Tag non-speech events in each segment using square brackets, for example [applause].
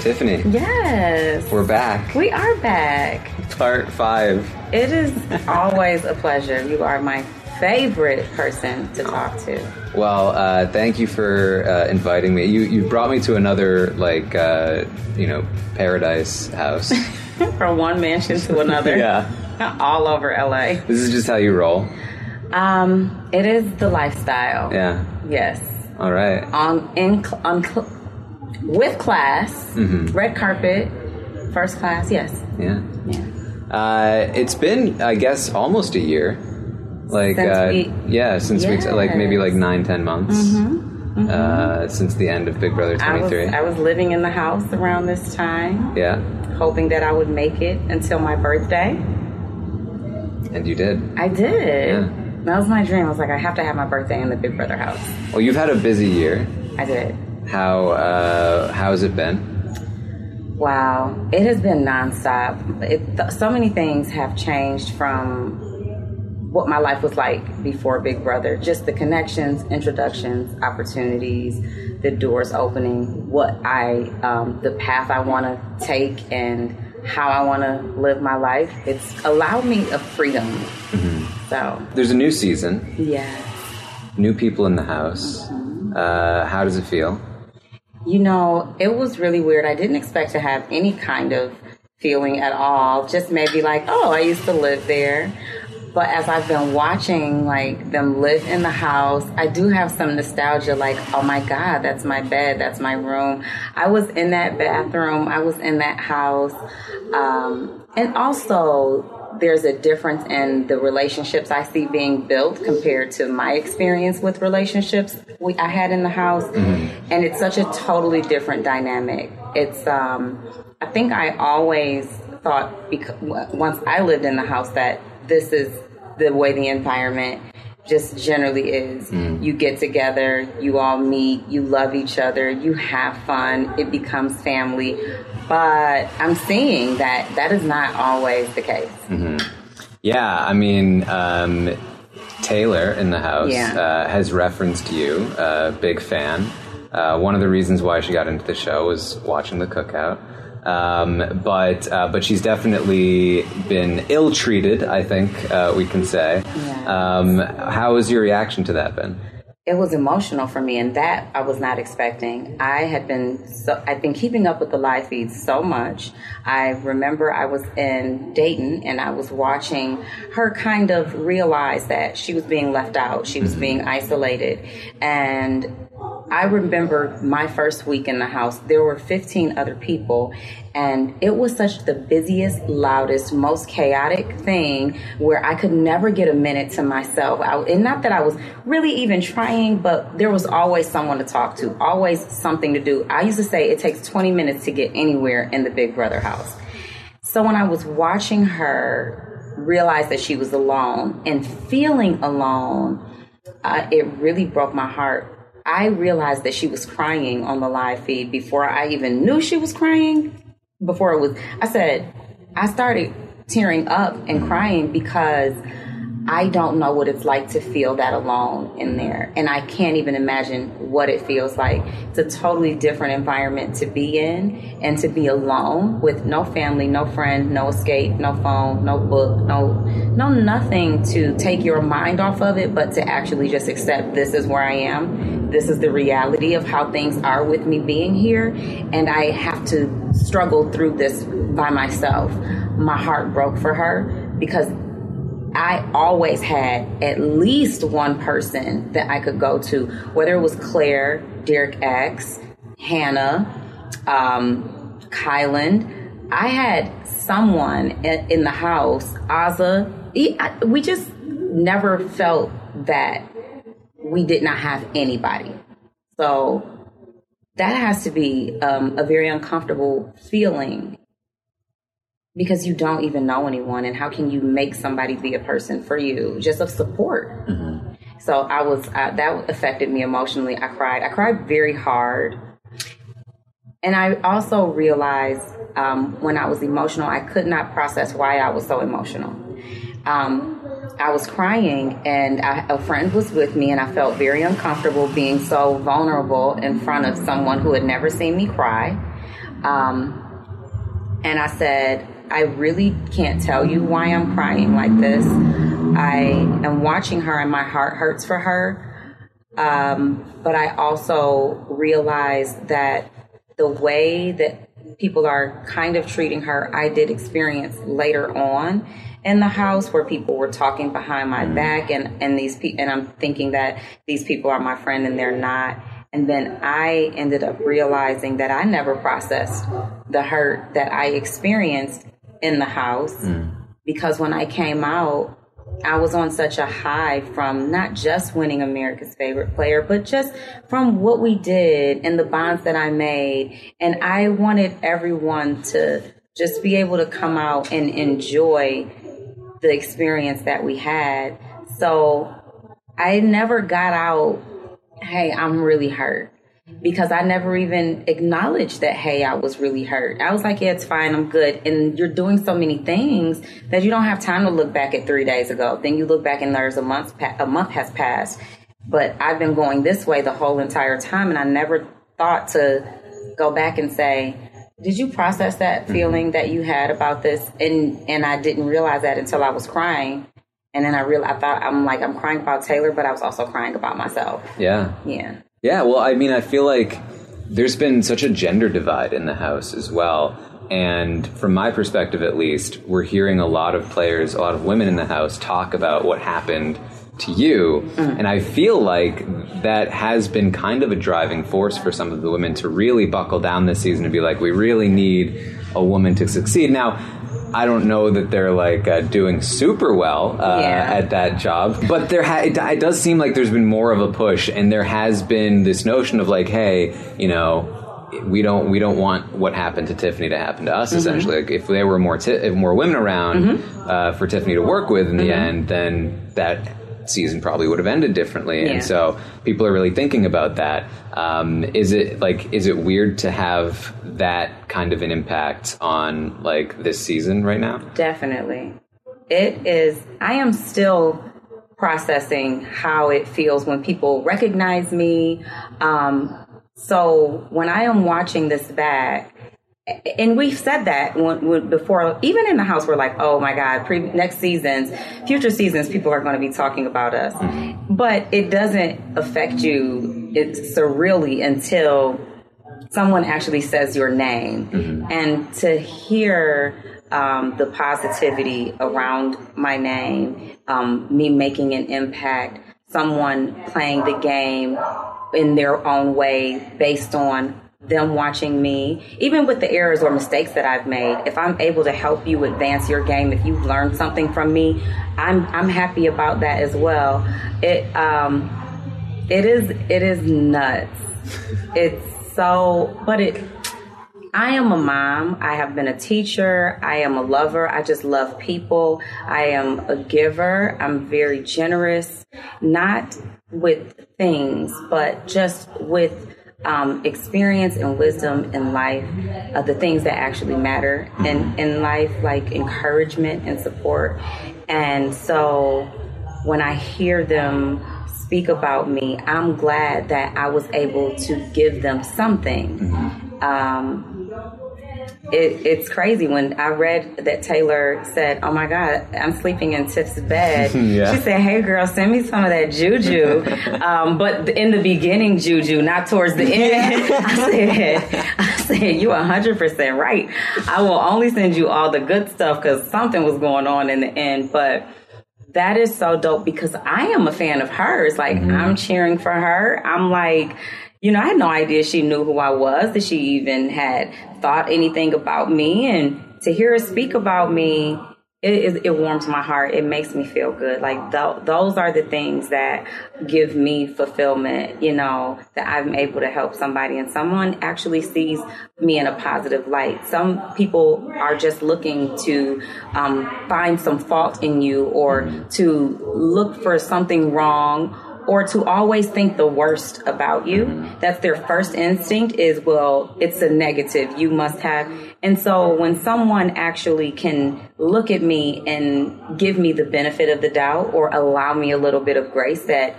Tiffany, Yes. we're back. We are back. Part five. It is always a pleasure. You are my favorite person to talk to. Well, uh, thank you for uh, inviting me. You you brought me to another like uh, you know paradise house. [laughs] From one mansion to another. [laughs] yeah, [laughs] All over LA. this is just how you roll. Um, it is the lifestyle. Yeah. Yes. All right. On in on with class, Mm-hmm. red carpet, first class. Yes. Yeah. Yeah. Uh, it's been, I guess, almost a year. Like, Since uh, we- yeah, since we like maybe like nine, ten months. Uh, since the end of Big Brother Mm-hmm. I was. I was living in the house around this time, Yeah, hoping that I would make it until my birthday. and you did. I did. Yeah. That was my dream. I was like, I have to have my birthday in the Big Brother house. Well, you've had a busy year. I did. How uh, how's it been? Wow, it has been nonstop. It, th- so many things have changed from what my life was like before Big Brother. Just the connections, introductions, opportunities, the doors opening, what I, um, the path I want to take, and how I want to live my life. It's allowed me a freedom. So, There's a new season, yeah. new people in the house. Uh, how does it feel? You know, it was really weird. I didn't expect to have any kind of feeling at all. Just maybe like, oh, I used to live there. But as I've been watching like them live in the house, I do have some nostalgia like, oh my God, that's my bed, that's my room. I was in that bathroom, I was in that house. Um, and also there's a difference in the relationships I see being built compared to my experience with relationships we, I had in the house. And it's such a totally different dynamic. It's, um, I think I always thought because once I lived in the house that this is the way the environment just generally is. You get together, you all meet, you love each other, you have fun, it becomes family. But I'm seeing that that is not always the case. Yeah, I mean, um, Taylor in the house Yeah. uh, has referenced you, uh, big fan. Uh, one of the reasons why she got into the show was watching the cookout. Um, but uh, but she's definitely been ill treated. I think uh, we can say. Yeah. Um, how has your reaction to that been? It was emotional for me and that I was not expecting. I had been so I've been keeping up with the live feeds so much. I remember I was in Dayton and I was watching her kind of realize that she was being left out. She was mm-hmm. being isolated and I remember my first week in the house, there were 15 other people, and it was such the busiest, loudest, most chaotic thing where I could never get a minute to myself. I, and not that I was really even trying, but there was always someone to talk to, always something to do. I used to say it takes 20 minutes to get anywhere in the Big Brother house. So when I was watching her realize that she was alone and feeling alone, uh, it really broke my heart I realized that she was crying on the live feed before I even knew she was crying. Before it was, I said, I started tearing up and crying because I don't know what it's like to feel that alone in there. And I can't even imagine what it feels like. It's a totally different environment to be in and to be alone with no family, no friend, no escape, no phone, no book, no no nothing to take your mind off of it, but to actually just accept this is where I am. This is the reality of how things are with me being here and I have to struggle through this by myself. My heart broke for her because I always had at least one person that I could go to, whether it was Claire, Derek X, Hannah, um, Kyland. I had someone in the house, Azah. We just never felt that we did not have anybody. So that has to be um, a very uncomfortable feeling because you don't even know anyone and how can you make somebody be a person for you? Just of support. Mm-hmm. so i was uh, that affected me emotionally. I cried. I cried very hard. And i also realized um, when i was emotional i could not process why i was so emotional. Um, I was crying, and I, a friend was with me, and I felt very uncomfortable being so vulnerable in front of someone who had never seen me cry. Um, and I said, I really can't tell you why I'm crying like this. I am watching her and my heart hurts for her. Um, but I also realize that the way that people are kind of treating her, I did experience later on in the house where people were talking behind my back and, and these people, and I'm thinking that these people are my friend and they're not. And then I ended up realizing that I never processed the hurt that I experienced in the house mm. because when I came out, I was on such a high from not just winning America's favorite player, but just from what we did and the bonds that I made. And I wanted everyone to just be able to come out and enjoy the experience that we had. So I never got out, hey, I'm really hurt because I never even acknowledged that, hey, I was really hurt. I was like, yeah, it's fine, I'm good. And you're doing so many things that you don't have time to look back at three days ago. Then you look back and there's a month, a month has passed. But I've been going this way the whole entire time, and I never thought to go back and say, did you process that mm-hmm. feeling that you had about this? And and I didn't realize that until I was crying. And then I realized I thought I'm like I'm crying about Taylor, but I was also crying about myself. Yeah. Yeah. Yeah, well, I mean, I feel like there's been such a gender divide in the house as well. And from my perspective, at least, we're hearing a lot of players, a lot of women in the house talk about what happened to you. Mm. And I feel like that has been kind of a driving force for some of the women to really buckle down this season and be like, we really need a woman to succeed. Now, I don't know that they're like uh, doing super well uh, yeah. at that job, but there ha- it, it, does seem like there's been more of a push, and there has been this notion of like, hey, you know. We don't. We don't want what happened to Tiffany to happen to us. Mm-hmm. Essentially, like if there were more t- more women around mm-hmm. uh, for Tiffany to work with in the mm-hmm. end, then that season probably would have ended differently. Yeah. And so people are really thinking about that. Um, is it like is it weird to have that kind of an impact on like this season right now? Definitely. It is I am still processing how it feels when people recognize me. Um, so when I am watching this back, and we've said that when, when, before, even in the house, we're like, oh my God, pre- next seasons, future seasons, people are going to be talking about us. But it doesn't affect you it's surreally until someone actually says your name. Mm-hmm. And to hear um, the positivity around my name, um, me making an impact, someone playing the game in their own way based on them watching me, even with the errors or mistakes that I've made, if I'm able to help you advance your game, if you've learned something from me, I'm I'm happy about that as well. It um it is it is nuts. [laughs] it's so but it I am a mom. I have been a teacher. I am a lover. I just love people. I am a giver. I'm very generous, not with things, but just with um, experience and wisdom in life, uh, the things that actually matter in, in life, like encouragement and support. And so when I hear them speak about me, I'm glad that I was able to give them something. Um, it, it's crazy when I read that Taylor said, "Oh my God, I'm sleeping in Tiff's bed." [laughs] yeah. She said, "Hey girl, send me some of that juju," [laughs] um, but in the beginning juju, not towards the end. [laughs] I said, "I said you 100 percent right. I will only send you all the good stuff because something was going on in the end." But that is so dope because I am a fan of hers. Like mm-hmm. I'm cheering for her. I'm like you know, I had no idea she knew who I was, that she even had thought anything about me. And to hear her speak about me, it, it, it warms my heart. It makes me feel good. Like th- those are the things that give me fulfillment, you know, that I'm able to help somebody and someone actually sees me in a positive light. Some people are just looking to um, find some fault in you or to look for something wrong or to always think the worst about you. Mm-hmm. That's their first instinct is, well, it's a negative. You must have. And so when someone actually can look at me and give me the benefit of the doubt or allow me a little bit of grace that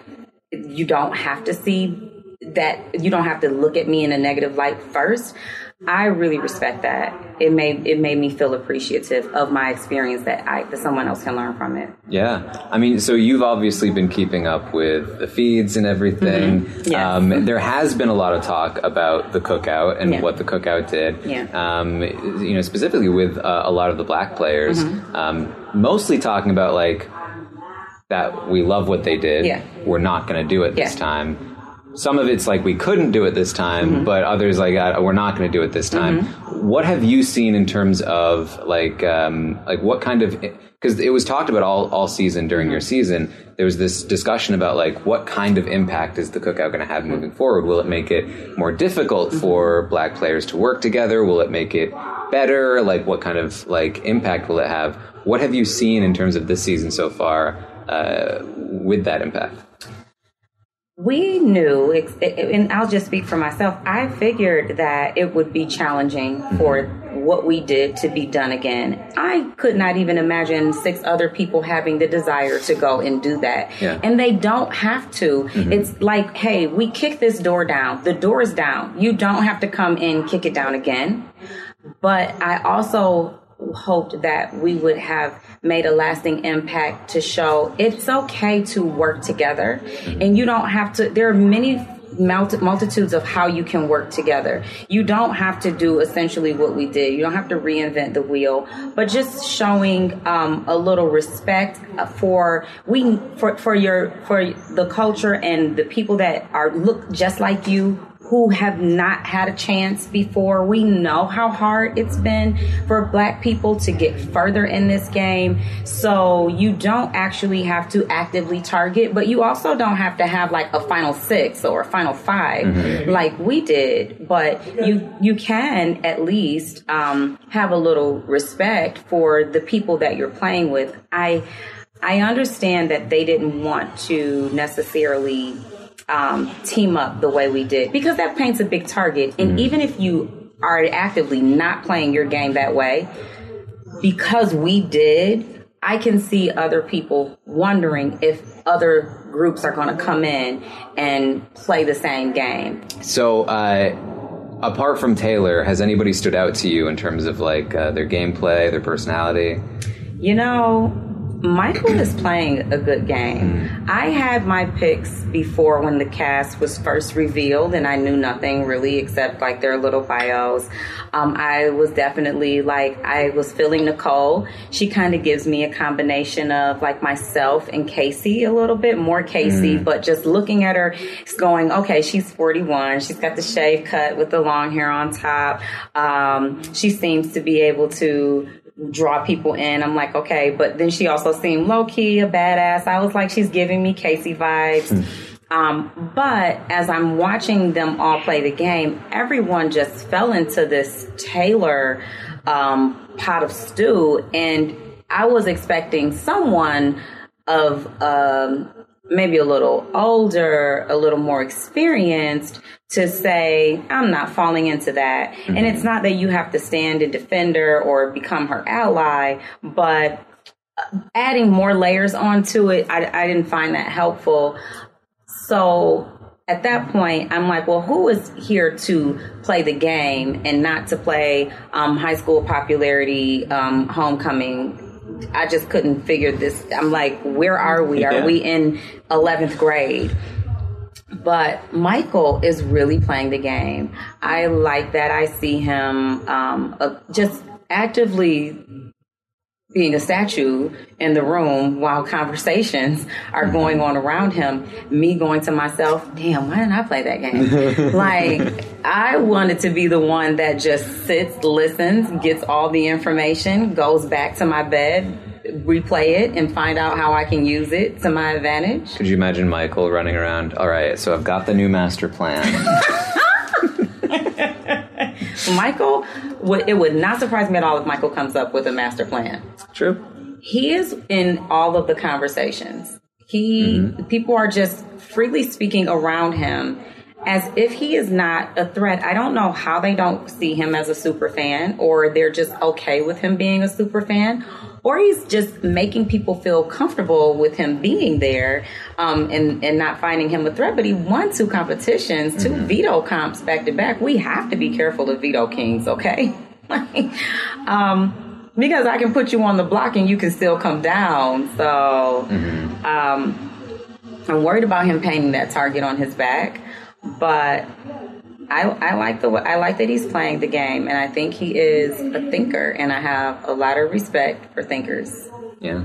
you don't have to see that you don't have to look at me in a negative light first. I really respect that. It made it made me feel appreciative of my experience that I that someone else can learn from it. Yeah, I mean, so you've obviously been keeping up with the feeds and everything. Mm-hmm. Yes. Um, there has been a lot of talk about the cookout and yeah. what the cookout did. Yeah. Um, you know, specifically with uh, a lot of the black players, mm-hmm. um, mostly talking about like that we love what they did. Yeah. We're not going to do it this time some of it's like we couldn't do it this time, mm-hmm. but others like uh, we're not going to do it this time. Mm-hmm. What have you seen in terms of like um, like what kind of because it was talked about all all season during mm-hmm. your season. There was this discussion about like what kind of impact is the cookout going to have moving forward? Will it make it more difficult mm-hmm. for black players to work together? Will it make it better? Like what kind of like impact will it have? What have you seen in terms of this season so far uh, with that impact? We knew, and I'll just speak for myself, I figured that it would be challenging for what we did to be done again. I could not even imagine six other people having the desire to go and do that. Yeah. And they don't have to. Mm-hmm. It's like, hey, we kick this door down. The door is down. You don't have to come in, kick it down again. But I also hoped that we would have made a lasting impact to show it's okay to work together and you don't have to there are many multitudes of how you can work together. You don't have to do essentially what we did. You don't have to reinvent the wheel, but just showing um, a little respect for we for for your for the culture and the people that are look just like you who have not had a chance before. We know how hard it's been for black people to get further in this game. So you don't actually have to actively target, but you also don't have to have like a final six or a final 5 mm-hmm. like we did. But you you can at least um, have a little respect for the people that you're playing with. I I understand that they didn't want to necessarily um, team up the way we did because that paints a big target. And mm even if you are actively not playing your game that way, because we did, I can see other people wondering if other groups are going to come in and play the same game. So, uh, apart from Taylor, has anybody stood out to you in terms of like uh, their gameplay, their personality? You know, Michael is playing a good game. I had my picks before when the cast was first revealed, and I knew nothing really except like their little bios. Um, I was definitely like, I was feeling Nicole. She kind of gives me a combination of like myself and Casey a little bit, more Casey, but just looking at her, it's going, okay, she's 41. She's got the shave cut with the long hair on top. Um, she seems to be able to draw people in. I'm like, okay, but then she also seemed low key, a badass. I was like, she's giving me Casey vibes. Um, but as I'm watching them all play the game, everyone just fell into this Taylor um, pot of stew, and I was expecting someone of um, maybe a little older, a little more experienced to say, I'm not falling into that. And it's not that you have to stand and defend her or become her ally, but adding more layers onto it, I, I didn't find that helpful. So at that point, I'm like, well, who is here to play the game and not to play um, high school popularity um, homecoming? I just couldn't figure this. I'm like, where are we? Are Yeah. we in 11th grade? But Michael is really playing the game. I like that. I see him um, uh, just actively being a statue in the room while conversations are mm-hmm. going on around him. Me going to myself, damn, why didn't I play that game? [laughs] like, I wanted to be the one that just sits, listens, gets all the information, goes back to my bed, replay it, and find out how I can use it to my advantage. Could you imagine Michael running around? All right, so I've got the new master plan. [laughs] Michael, it would not surprise me at all if Michael comes up with a master plan. True. he is in all of the conversations. He mm-hmm. people are just freely speaking around him as if he is not a threat. I don't know how they don't see him as a super fan or they're just okay with him being a super fan or he's just making people feel comfortable with him being there um, and, and not finding him a threat. But he won two competitions, 2 veto comps back to back. We have to be careful of veto kings, okay? [laughs] Um, because I can put you on the block and you can still come down. So um, I'm worried about him painting that target on his back, but I, I like the I like that he's playing the game, and I think he is a thinker, and I have a lot of respect for thinkers. Yeah.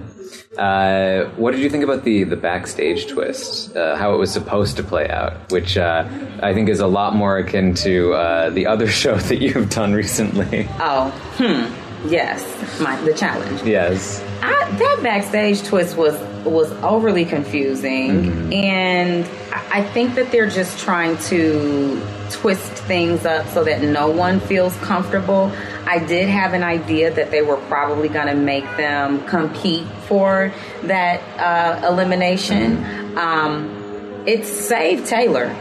Uh, what did you think about the the backstage twist? Uh, how it was supposed to play out, which uh, I think is a lot more akin to uh, the other [laughs] show that you've done recently. Oh, hmm, yes, my the challenge. yes. I, that backstage twist was was overly confusing, and I I think that they're just trying to twist things up so that no one feels comfortable. I did have an idea that they were probably going to make them compete for that uh, elimination. Um, it saved Taylor.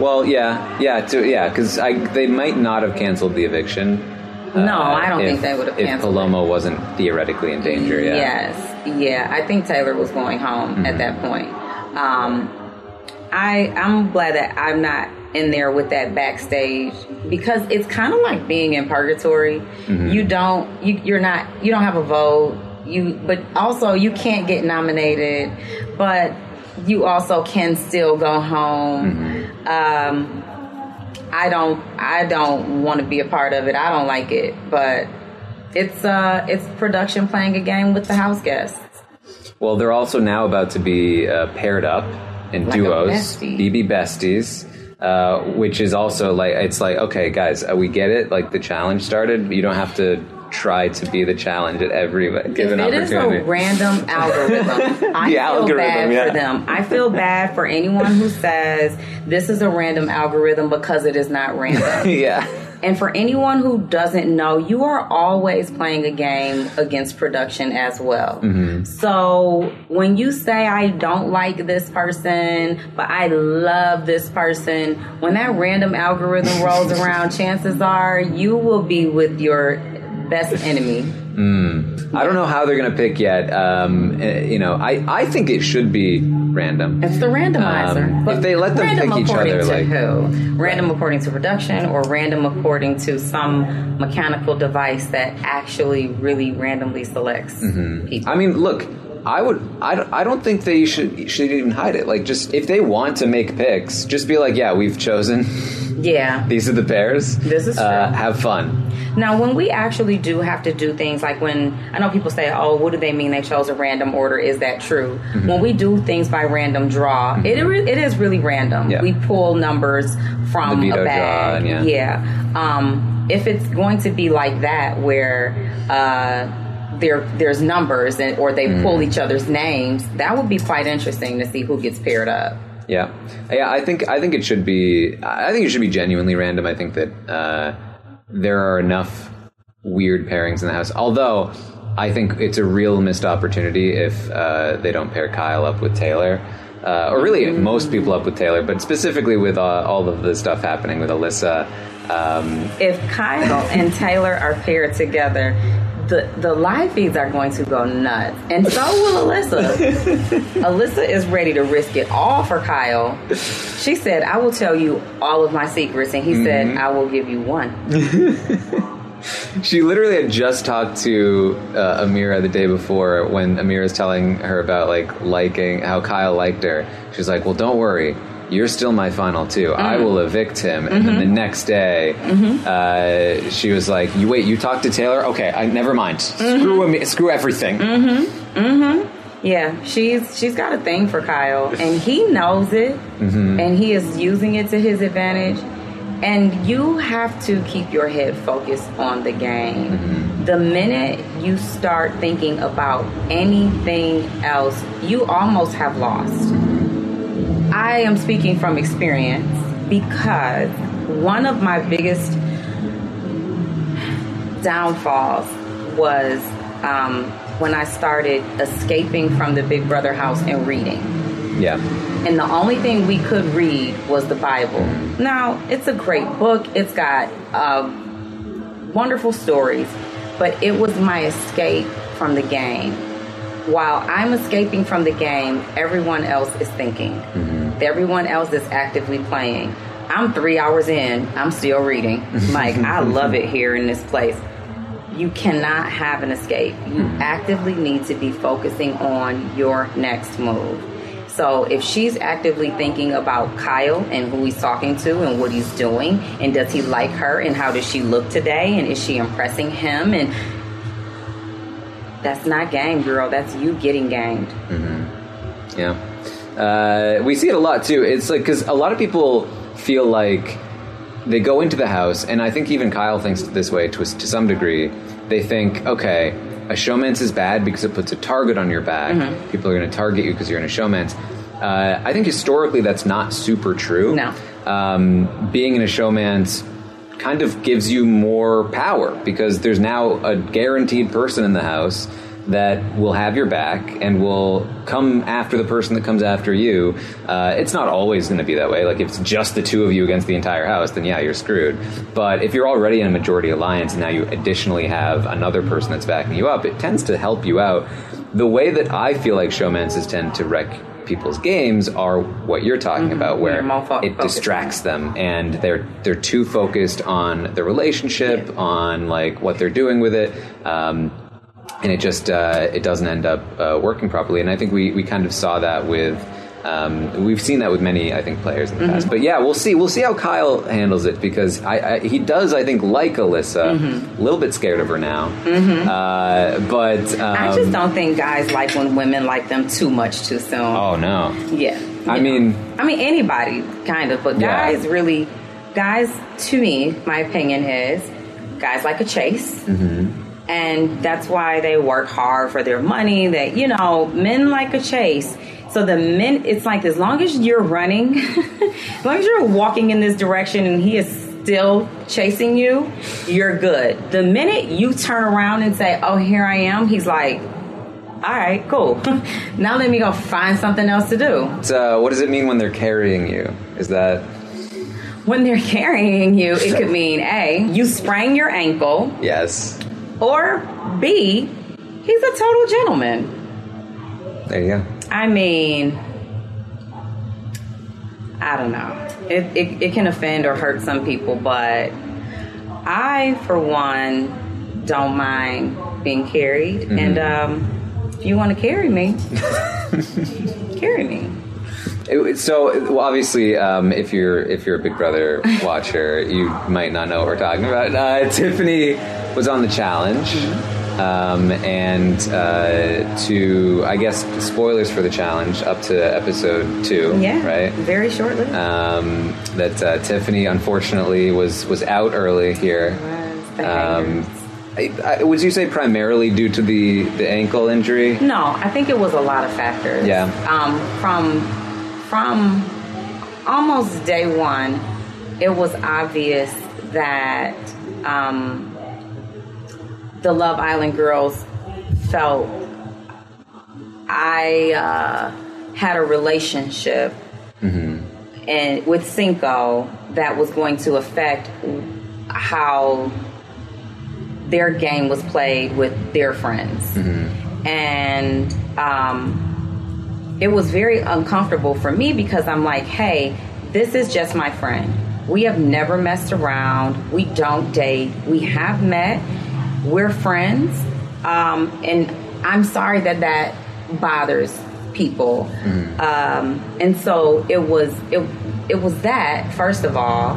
Well, yeah, yeah, to, yeah, because they might not have canceled the eviction. No, I don't if, think they would have if canceled. Paloma wasn't theoretically in danger. Yeah. Yes, yeah. I think Taylor was going home at that point. Um, I I'm glad that I'm not in there with that backstage because it's kind of like being in purgatory. You don't you you're not you don't have a vote. You but also you can't get nominated, but you also can still go home. Um, I don't I don't want to be a part of it. I don't like it, but it's uh it's production playing a game with the house guests. Well, they're also now about to be uh, paired up in Like duos. BB besties, uh, which is also like it's like okay, guys, uh, we get it. Like the challenge started, you don't have to try to be the challenge at every given It opportunity. It is a random [laughs] algorithm. I feel algorithm, bad yeah. for them. I feel bad for anyone who says this is a random algorithm because it is not random. [laughs] yeah. And for anyone who doesn't know, you are always playing a game against production as well. Mm-hmm. So when you say, I don't like this person, but I love this person, when that random algorithm rolls [laughs] around, chances are you will be with your best enemy. I don't know how they're going to pick yet. Um, eh, you know, I, I think it should be random. It's the randomizer. Um, if they let them random pick each other, to like who? Random according to production, or random according to some mechanical device that actually really randomly selects people. Mm-hmm. I mean, look, I would. I don't, I don't think they should should even hide it. Like, just if they want to make picks, just be like, yeah, we've chosen. [laughs] Yeah. These are the pairs. This is uh, true. Have fun. Now, when we actually do have to do things like when I know people say, "Oh, what do they mean they chose a random order?" Is that true? Mm-hmm. When we do things by random draw, it re- it is really random. Yeah. We pull numbers from The a bag. draw, and yeah. Um, if it's going to be like that, where uh, there there's numbers and or they pull Mm-hmm. each other's names, that would be quite interesting to see who gets paired up. Yeah, yeah. I think I think it should be. I think it should be genuinely random. I think that uh, there are enough weird pairings in the house. Although I think it's a real missed opportunity if uh, they don't pair Kyle up with Taylor. Uh, or really, most people up with Taylor, but specifically with uh, all of the stuff happening with Alyssa. Um, if Kyle and Taylor are paired together, the the live feeds are going to go nuts, and so will Alyssa. [laughs] Alyssa is ready to risk it all for Kyle. She said, "I will tell you all of my secrets," and he said, "I will give you one." [laughs] She literally had just talked to uh, Ameerah the day before when Ameerah Ameerah's telling her about like liking how Kyle liked her. She's like, "Well, don't worry, you're still my final 2 I mm-hmm. will evict him." And then the mm-hmm. next day, mm-hmm. uh, she was like, "You wait, you talked to Taylor? Okay, I never mind. Screw Ami- screw everything." Yeah, she's she's got a thing for Kyle, and he knows it, and he is using it to his advantage. And you have to keep your head focused on the game. The minute you start thinking about anything else, you almost have lost. I am speaking from experience because one of my biggest downfalls was um, when I started escaping from the Big Brother house and reading. Yeah, And the only thing we could read was the Bible. Now, it's a great book, it's got uh, wonderful stories, but it was my escape from the game. While I'm escaping from the game, everyone else is thinking. Everyone else is actively playing. I'm three hours in, I'm still reading. [laughs] Mike, I love it here in this place. You cannot have an escape. You hmm. actively need to be focusing on your next move. So if she's actively thinking about Kyle and who he's talking to and what he's doing, and does he like her and how does she look today and is she impressing him and that's not game, girl. That's you getting gamed. Mm-hmm. yeah. Uh, we see it a lot too. It's like because a lot of people feel like they go into the house, and I think even Kyle thinks this way to, to some degree. They think, okay, a showmance is bad because it puts a target on your back. Mm-hmm. People are going to target you because you're in a showmance. Uh, I think historically that's not super true. No. Um, being in a showmance kind of gives you more power because there's now a guaranteed person in the house that will have your back and will come after the person that comes after you. Uh, it's not always going to be that way. Like if it's just the two of you against the entire house, then yeah, you're screwed. But if you're already in a majority alliance and now you additionally have another person that's backing you up, it tends to help you out. The way that I feel like showmances tend to wreck people's games are what you're talking about where fo- it distracts them and they're they're too focused on the relationship on like what they're doing with it um, and it just uh, it doesn't end up uh, working properly and I think we, we kind of saw that with um, we've seen that with many I think players in the Mm-hmm. past but yeah we'll see we'll see how Kyle handles it because I, I he does I think like Alyssa Mm-hmm. a little bit scared of her now uh, but um, I just don't think guys like when women like them too much too soon. oh no Yeah. I You mean know. I mean anybody kind of, but Yeah. guys really, guys to me, my opinion is, guys like a chase, Mm-hmm. And that's why they work hard for their money. That you know, men like a chase. So the men, it's like as long as you're running, [laughs] as long as you're walking in this direction, and he is still chasing you, you're good. The minute you turn around and say, "Oh, here I am," he's like. All right, cool. [laughs] now let me go find something else to do. uh, what does it mean when they're carrying you is that When they're [laughs] carrying you, it could mean A, you sprain your ankle, yes or B, he's a total gentleman. there you go I mean, I don't know. It, it, it can offend or hurt some people, but I, for one, don't mind being carried. Mm-hmm. And um, if you want to carry me, [laughs] carry me. It, so well, obviously, um, if you're if you're a Big Brother [laughs] watcher, you might not know what we're talking about. Uh, Tiffany was on the challenge, um, and uh, to I guess spoilers for the challenge up to episode two. Yeah, right. Very shortly. Um, that uh, Tiffany unfortunately was was out early here. Um, I, I, would you say primarily due to the the ankle injury? No, I think it was a lot of factors. Yeah. Um, from from almost day one, it was obvious that um, the Love Island girls felt I uh, had a relationship and with Cinco that was going to affect how their game was played with their friends. And um, it was very uncomfortable for me because I'm like, hey, this is just my friend. We have never messed around. We don't date. We have met. We're friends. Um, and I'm sorry that that bothers people. Um, and so it was it it was that first of all.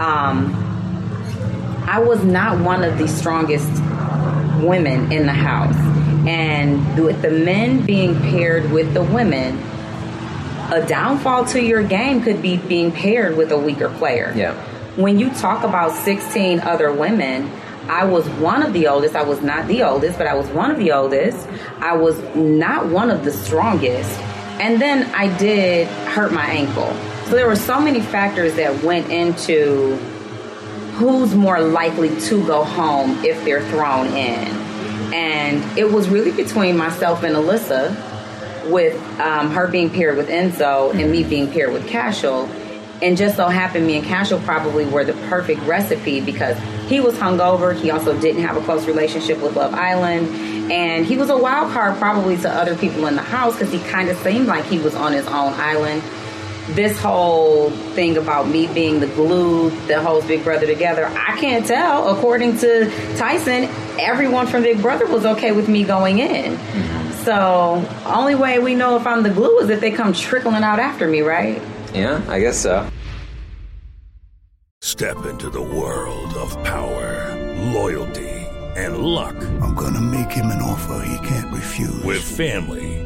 Um, I was not one of the strongest women in the house. And with the men being paired with the women, a downfall to your game could be being paired with a weaker player. Yeah. When you talk about 16 other women, I was one of the oldest. I was not the oldest, but I was one of the oldest. I was not one of the strongest. And then I did hurt my ankle. So there were so many factors that went into who's more likely to go home if they're thrown in. And it was really between myself and Alyssa, with um, her being paired with Enzo and me being paired with Cashel. And just so happened, me and Cashel probably were the perfect recipe because he was hungover. He also didn't have a close relationship with Love Island. And he was a wild card probably to other people in the house because he kind of seemed like he was on his own island this whole thing about me being the glue that holds Big Brother together, I can't tell. According to Tyson, everyone from Big Brother was okay with me going in. So, only way we know if I'm the glue is if they come trickling out after me, right? Yeah, I guess so. Step into the world of power, loyalty, and luck. I'm gonna make him an offer he can't refuse. With family,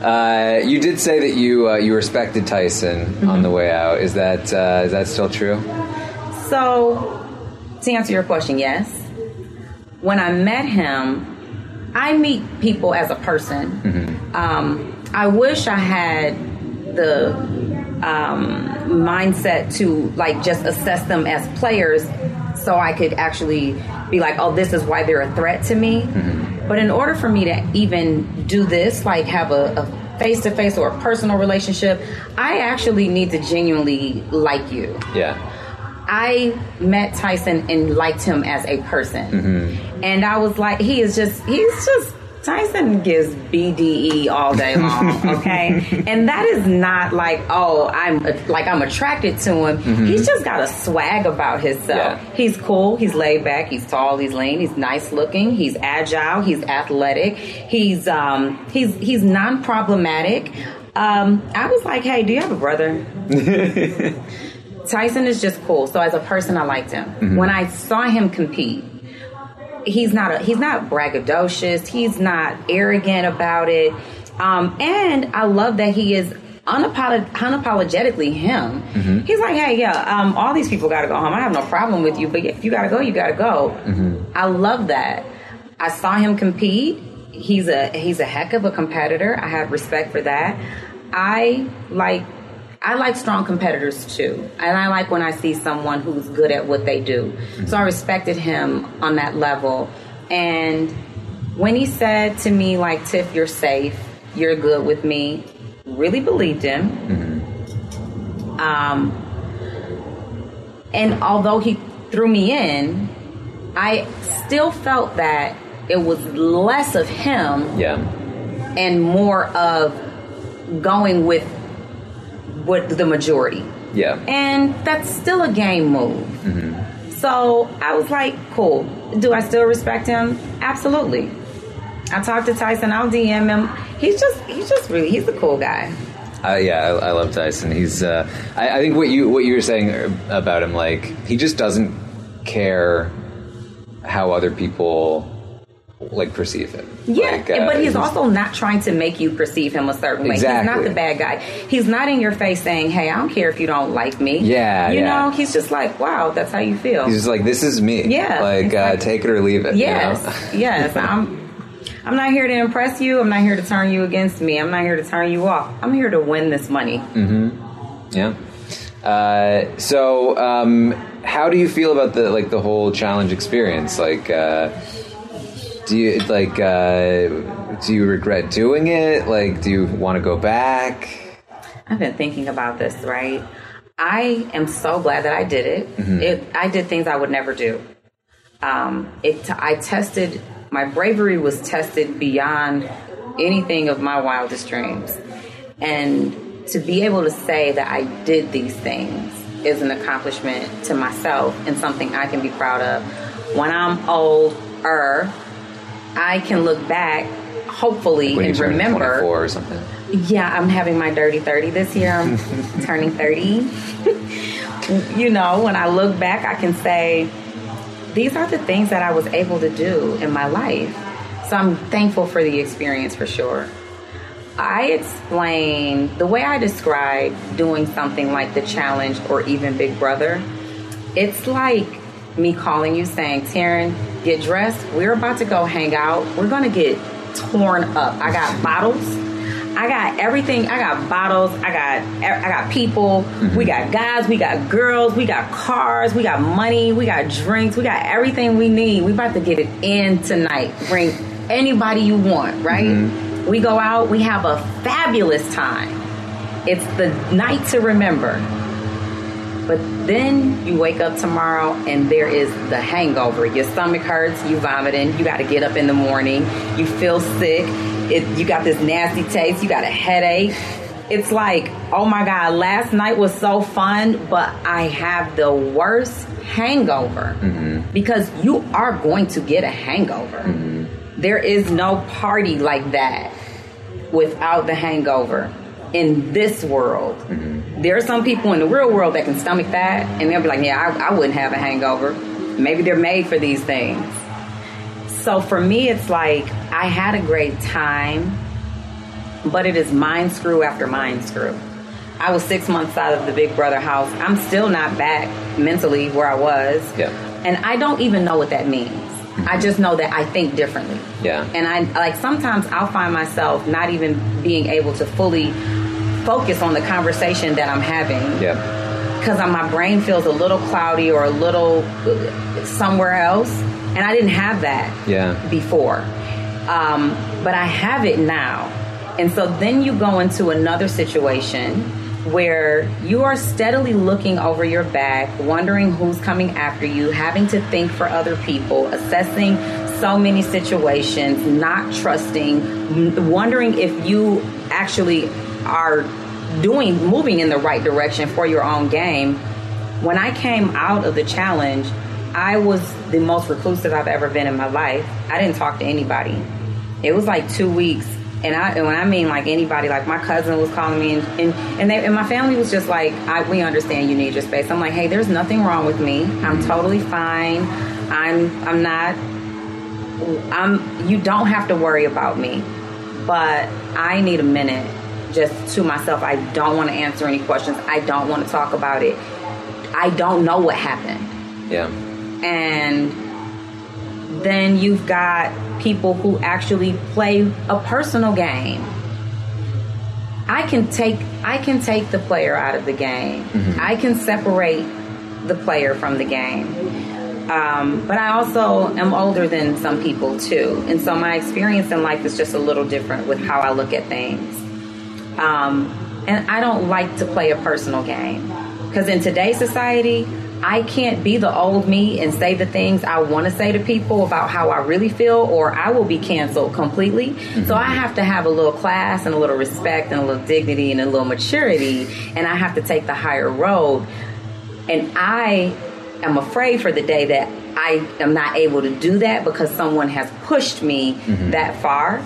Uh, you did say that you uh, you respected Tyson on the way out. Is that uh, is that still true? So, to answer your question, yes. When I met him, I meet people as a person. Um, I wish I had the um, mindset to like just assess them as players, so I could actually be like, "Oh, this is why they're a threat to me." But in order for me to even do this, like have a, face to face or a personal relationship, I actually need to genuinely like you. Yeah. I met Tyson and liked him as a person. Mm-hmm. And I was like, he is just, he's just, Tyson gives BDE all day long, [laughs] okay? and that is not like, oh, I'm like I'm attracted to him. Mhm. He's just got a swag about himself. Yeah. He's cool, he's laid back, he's tall, he's lean, he's nice looking, he's agile, he's athletic, he's um he's he's non-problematic. Um, I was like, hey, do you have a brother? [laughs] Tyson is just cool. So as a person, I liked him. Mhm. When I saw him compete, he's not a, he's not braggadocious. He's not arrogant about it. Um, and I love that he is unapolog- unapologetically him. Mhm. He's like, hey, yeah, um, all these people got to go home. I have no problem with you, but if you got to go, you got to go. Mm-hmm. I love that. I saw him compete. He's a he's a heck of a competitor. I have respect for that. I like I like strong competitors too. And I like when I see someone who's good at what they do. So I respected him on that level. And when he said to me like Tiff, you're safe, you're good with me, really believed him. Um and although he threw me in, I still felt that it was less of him Yeah. and more of going with what the majority. Yeah. And that's still a game move. Mm-hmm. So I was like, cool. Do I still respect him? Absolutely. I talked to Tyson. I'll DM him. He's just, he's just really, he's a cool guy. Uh, yeah, I, I love Tyson. He's. Uh, I, I think what you what you were saying about him, like he just doesn't care how other people like perceive him. Yeah, Like, uh, but he's he's- also not trying to make you perceive him a certain way. He's not the bad guy. He's not in your face saying, "Hey, I don't care if you don't like me." Yeah, you yeah. know, he's just like, "Wow, that's how you feel." He's just like, this is me. Yeah, like, it's uh, take it or leave it. you Yes, know? [laughs] yes. I'm. I'm not here to impress you. I'm not here to turn you against me. I'm not here to turn you off. I'm here to win this money. Mm-hmm. Yeah. Uh, so, um, how do you feel about the like the whole challenge experience? Like, uh, do you like uh, do you regret doing it? Like, do you want to go back? I've been thinking about this, right? I am so glad that I did it. Mhm. It I did things I would never do. Um, it I tested my bravery was tested beyond anything of my wildest dreams, and to be able to say that I did these things is an accomplishment to myself and something I can be proud of. When I'm older, I can look back, hopefully, When and remember. 24 or something. Yeah, I'm having my dirty 30 this year. I'm [laughs] turning 30. [laughs] you know, when I look back, I can say, these are the things that I was able to do in my life. So I'm thankful for the experience for sure. I explain the way I describe doing something like the challenge or even Big Brother. It's like me calling you saying, Taryn, get dressed. We're about to go hang out. We're going to get torn up. I got bottles. I got everything. I got bottles. I got I got people. We mm-hmm. got guys. We got girls. We got cars. We got money. We got drinks. We got everything we need. We about to get it in tonight. Bring anybody you want. Right? Mm-hmm. We go out. We have a fabulous time. It's the night to remember. But then you wake up tomorrow and there is the hangover. Your stomach hurts, you vomiting, you got to get up in the morning, you feel sick, it, you got this nasty taste, you got a headache. It's like, oh my God, last night was so fun, but I have the worst hangover mm-hmm. because you are going to get a hangover. Mm-hmm. There is no party like that without the hangover in this world. Mm-hmm. There are some people in the real world that can stomach that, and they'll be like, "Yeah, I, I wouldn't have a hangover." Maybe they're made for these things. So for me, it's like I had a great time, but it is mind screw after mind screw. I was six months out of the Big Brother house. I'm still not back mentally where I was, Yeah. and I don't even know what that means. I mm-hmm. just know that I think differently. Yeah. And I like sometimes I'll find myself not even being able to fully focus on the conversation that I'm having Yeah. because my brain feels a little cloudy or a little uh, somewhere else. And I didn't have that Yeah. before. Um, but I have it now. And so then you go into another situation where you are steadily looking over your back, wondering who's coming after you, having to think for other people, assessing so many situations, not trusting, wondering if you actually are doing moving in the right direction for your own game. When I came out of the challenge, I was the most reclusive I've ever been in my life. I didn't talk to anybody. It was like two weeks, and I and when I mean like anybody, like my cousin was calling me, and and and, they, and my family was just like, I, "We understand you need your space." I'm like, "Hey, there's nothing wrong with me. I'm totally fine. I'm I'm not. I'm. You don't have to worry about me, but I need a minute." Just to myself, I don't want to answer any questions. I don't want to talk about it. I don't know what happened Yeah. and then you've got people who actually play a personal game. I can take I can take the player out of the game. I can separate the player from the game. Um, but I also am older than some people too, and so my experience in life is just a little different with how I look at things. Um, and I don't like to play a personal game because in today's society, I can't be the old me and say the things I want to say to people about how I really feel, or I will be canceled completely. So I have to have a little class and a little respect and a little dignity and a little maturity, and I have to take the higher road. And I am afraid for the day that I am not able to do that because someone has pushed me that far.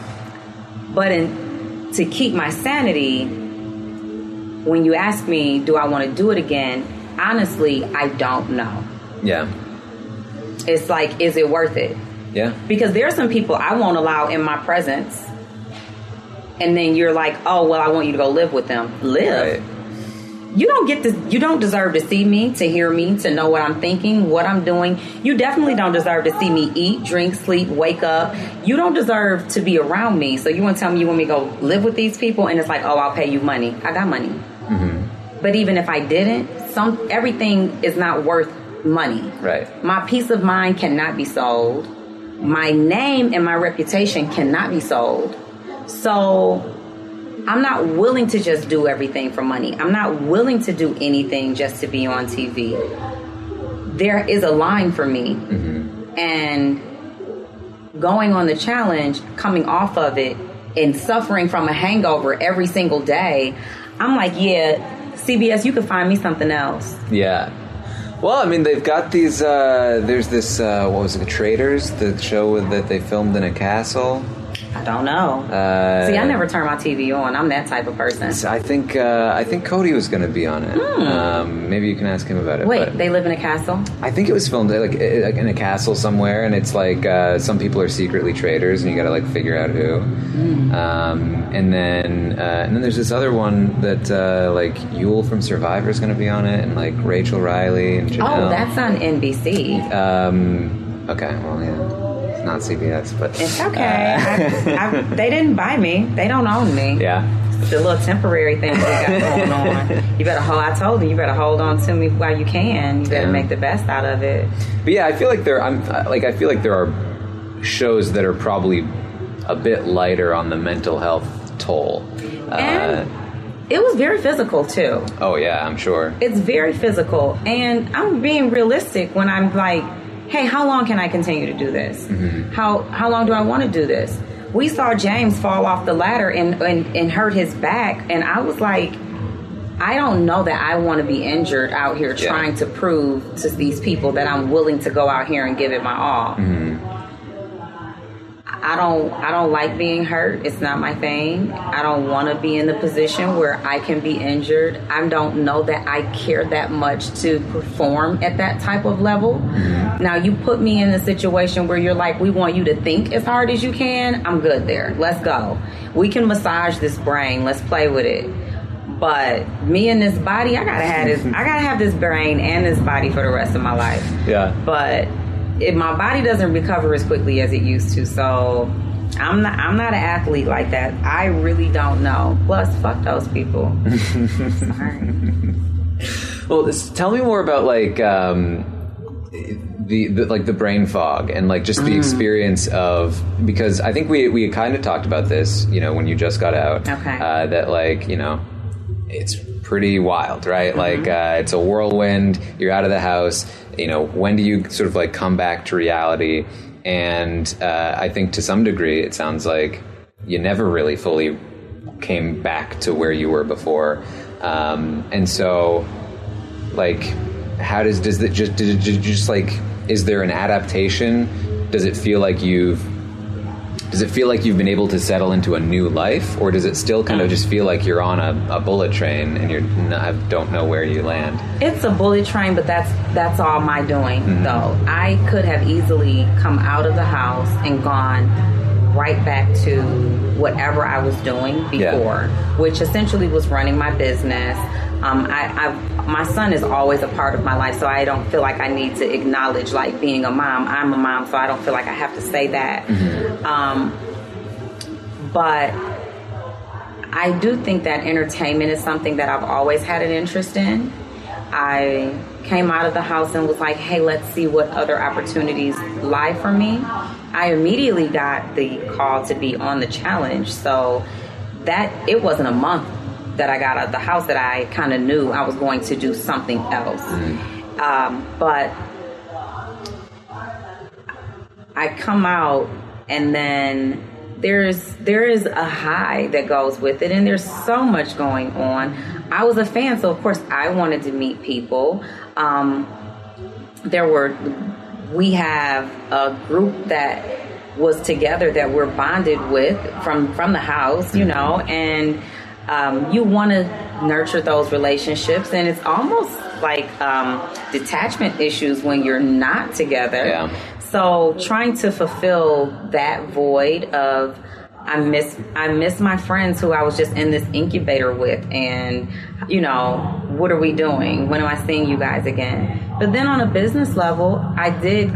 But in, to keep my sanity, when you ask me, do I want to do it again? Honestly, I don't know. Yeah. It's like, is it worth it? Yeah. Because there are some people I won't allow in my presence. And then you're like, oh, well, I want you to go live with them. Live. You don't get to, you don't deserve to see me, to hear me, to know what I'm thinking, what I'm doing. You definitely don't deserve to see me eat, drink, sleep, wake up. You don't deserve to be around me. So you want to tell me you want me to go live with these people? And it's like, oh, I'll pay you money. I got money. Mm-hmm. But even if I didn't, some everything is not worth money. Right. My peace of mind cannot be sold. My name and my reputation cannot be sold. So I'm not willing to just do everything for money. I'm not willing to do anything just to be on TV. There is a line for me. And going on the challenge, coming off of it, and suffering from a hangover every single day, I'm like, yeah, CBS, you could find me something else. Yeah. Well, I mean, they've got these. Uh, there's this. Uh, what was it? Traitors, the show that they filmed in a castle. I don't know. Uh, See, I never turn my TV on. I'm that type of person. I think. Uh, I think Cody was going to be on it. Um, maybe you can ask him about it. Hmm. Wait, they live in a castle? I think it was filmed like, like in a castle somewhere, and it's like uh, some people are secretly traitors, and you got to like figure out who. Hmm. Um, and then uh, and then there's this other one that uh, like Yul from Survivor is going to be on it, and like Rachel Reilly and Janelle. Oh, that's on NBC. Um, okay, well, yeah, not CBS, but It's okay. I, I, they didn't buy me. They don't own me. yeah, It's a little temporary thing we got going [laughs] on. You better hold. I told you, you better hold on to me while you can. You better Yeah. make the best out of it. but yeah, I feel like there. I'm uh, like I feel like there are shows that are probably a bit lighter on the mental health toll. Uh, And it was very physical too. oh yeah, I'm sure. It's very physical, and I'm being realistic when I'm like, "Hey, how long can I continue to do this? Mm-hmm. How how long do I want to do this?" We saw James fall off the ladder and, and and hurt his back, and I was like, I don't know that I want to be injured out here Yeah. trying to prove to these people that I'm willing to go out here and give it my all. Mm-hmm. I don't I don't like being hurt. It's not my thing. I don't want to be in the position where I can be injured. I don't know that I care that much to perform at that type of level. Now you put me in a situation where you're like we want you to think as hard as you can. I'm good there. Let's go. We can massage this brain. Let's play with it. But me and this body, I gotta have this. I gotta have this brain and this body for the rest of my life Yeah. but if my body doesn't recover as quickly as it used to so i'm not i'm not an athlete like that i really don't know plus fuck those people sorry [laughs] Well, this, tell me more about like um, the, the like the brain fog and like just the Mm. experience of because I think we we kind of talked about this you know when you just got out Okay. uh, that like you know it's pretty wild right? Mm-hmm. like uh, it's a whirlwind. You're out of the house. You know when do you sort of like come back to reality? And uh, I think to some degree it sounds like you never really fully came back to where you were before. Um, and so like how does does it just did it ju- just like is there an adaptation? Does it feel like you've does it feel like you've been able to settle into a new life or does it still kind of just feel like you're on a, a bullet train and not, don't know where you land It's a bullet train, but that's that's all my doing Mhm. though. I could have easily come out of the house and gone right back to whatever I was doing Yeah. before, which essentially was running my business. Um, I, I, my son is always a part of my life, so I don't feel like I need to acknowledge like being a mom. I'm a mom, so I don't feel like I have to say that. Um, but I do think that entertainment is something that I've always had an interest in. I came out of the house and was like, hey, let's see what other opportunities lie for me. I immediately got the call to be on the challenge. So that it wasn't a month that I got out of the house that I kind of knew I was going to do something else. Um, but I come out and then there's there is a high that goes with it and there's so much going on. I was a fan, so of course I wanted to meet people. Um, there were we have a group that was together that we're bonded with from from the house, you know, and um, you want to nurture those relationships, and it's almost like um, detachment issues when you're not together. Yeah. So trying to fulfill that void of I miss I miss my friends who I was just in this incubator with and you know, what are we doing? When am I seeing you guys again? But then on a business level, I did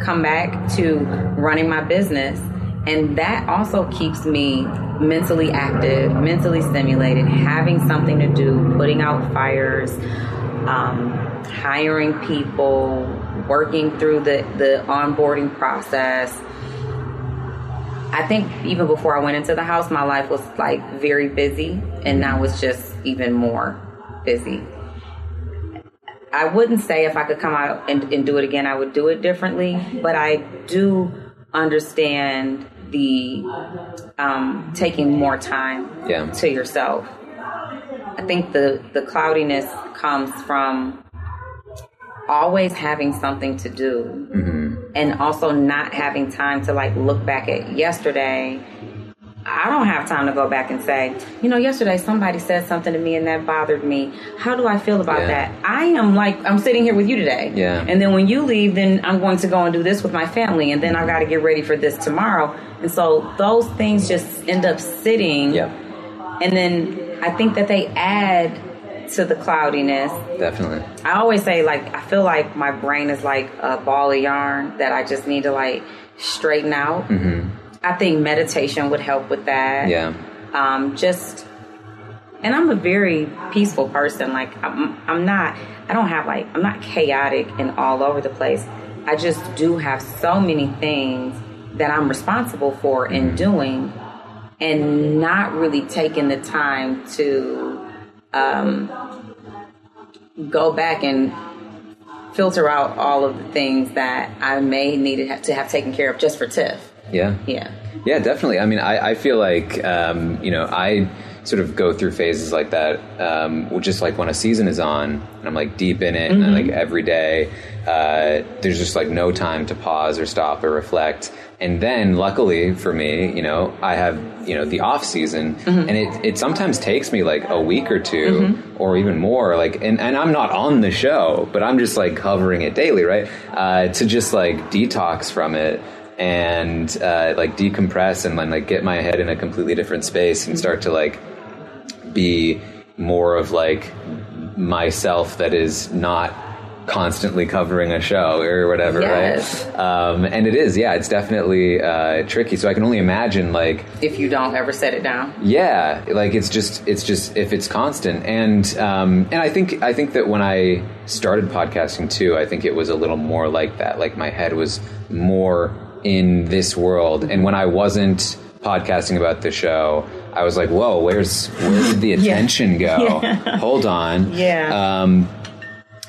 come back to running my business and that also keeps me mentally active, mentally stimulated, having something to do, putting out fires, um, hiring people, working through the, the onboarding process. I think even before I went into the house, my life was like very busy, and now it's just even more busy. I wouldn't say if I could come out and, and do it again, I would do it differently, but I do understand the um, taking more time Yeah. to yourself. I think the, the cloudiness comes from always having something to do Mm-hmm. and also not having time to like look back at yesterday. I don't have time to go back and say, you know, yesterday somebody said something to me and that bothered me. How do I feel about Yeah. that? I am like, I'm sitting here with you today. Yeah. And then when you leave, then I'm going to go and do this with my family. And then I've got to get ready for this tomorrow. And so those things just end up sitting. Yep. And then I think that they add to the cloudiness. definitely I always say like I feel like my brain is like a ball of yarn that I just need to like straighten out. hmm I think meditation would help with that. yeah Um, just and I'm a very peaceful person. Like I'm, I'm not. I don't have like I'm not chaotic and all over the place. I just do have so many things that I'm responsible for in doing, and not really taking the time to um, go back and filter out all of the things that I may need to have, to have taken care of just for Tiff. yeah Yeah. Yeah, definitely. I mean, I, I feel like, um, you know, I sort of go through phases like that, um, just like when a season is on and I'm like deep in it and Mhm. like every day, uh, there's just like no time to pause or stop or reflect. And then luckily for me, you know, I have, you know, the off season Mhm. and it, it sometimes takes me like a week or 2 Mhm. or even more like, and, and I'm not on the show, but I'm just like covering it daily, right? Uh, to just like detox from it and uh, like decompress and then like get my head in a completely different space and start to like be more of like myself that is not constantly covering a show or whatever, Yes. right? Um, and it is, yeah, it's definitely uh, tricky. So I can only imagine, like, If you don't ever set it down. yeah, like it's just it's just if it's constant, and um, and I think I think that when I started podcasting too, I think it was a little more like that. Like my head was more in this world, and when I wasn't podcasting about the show, I was like, "Whoa, where's where did the [laughs] attention go? [laughs] Yeah. Hold on." Yeah. Um,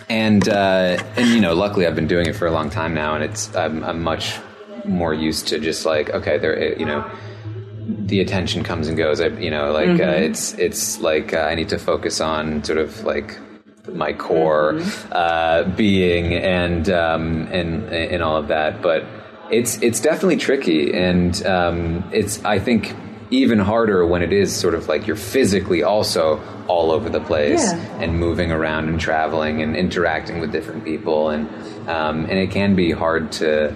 and uh, and you know, luckily I've been doing it for a long time now, and it's I'm, I'm much more used to just like okay, there you know the attention comes and goes. I, you know, like uh, Mhm. it's it's like uh, I need to focus on sort of like my core uh, being and um, and and all of that. But it's it's definitely tricky, and um, it's I think even harder when it is sort of like you're physically also all over the place Yeah. and moving around and traveling and interacting with different people and um, and it can be hard to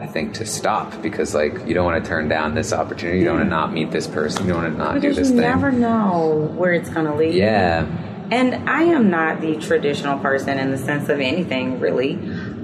I think to stop because like you don't want to turn down this opportunity. You don't want to not meet this person. You don't want to not do Because this you thing. never know where it's going to lead. Yeah. And I am not the traditional person in the sense of anything, really.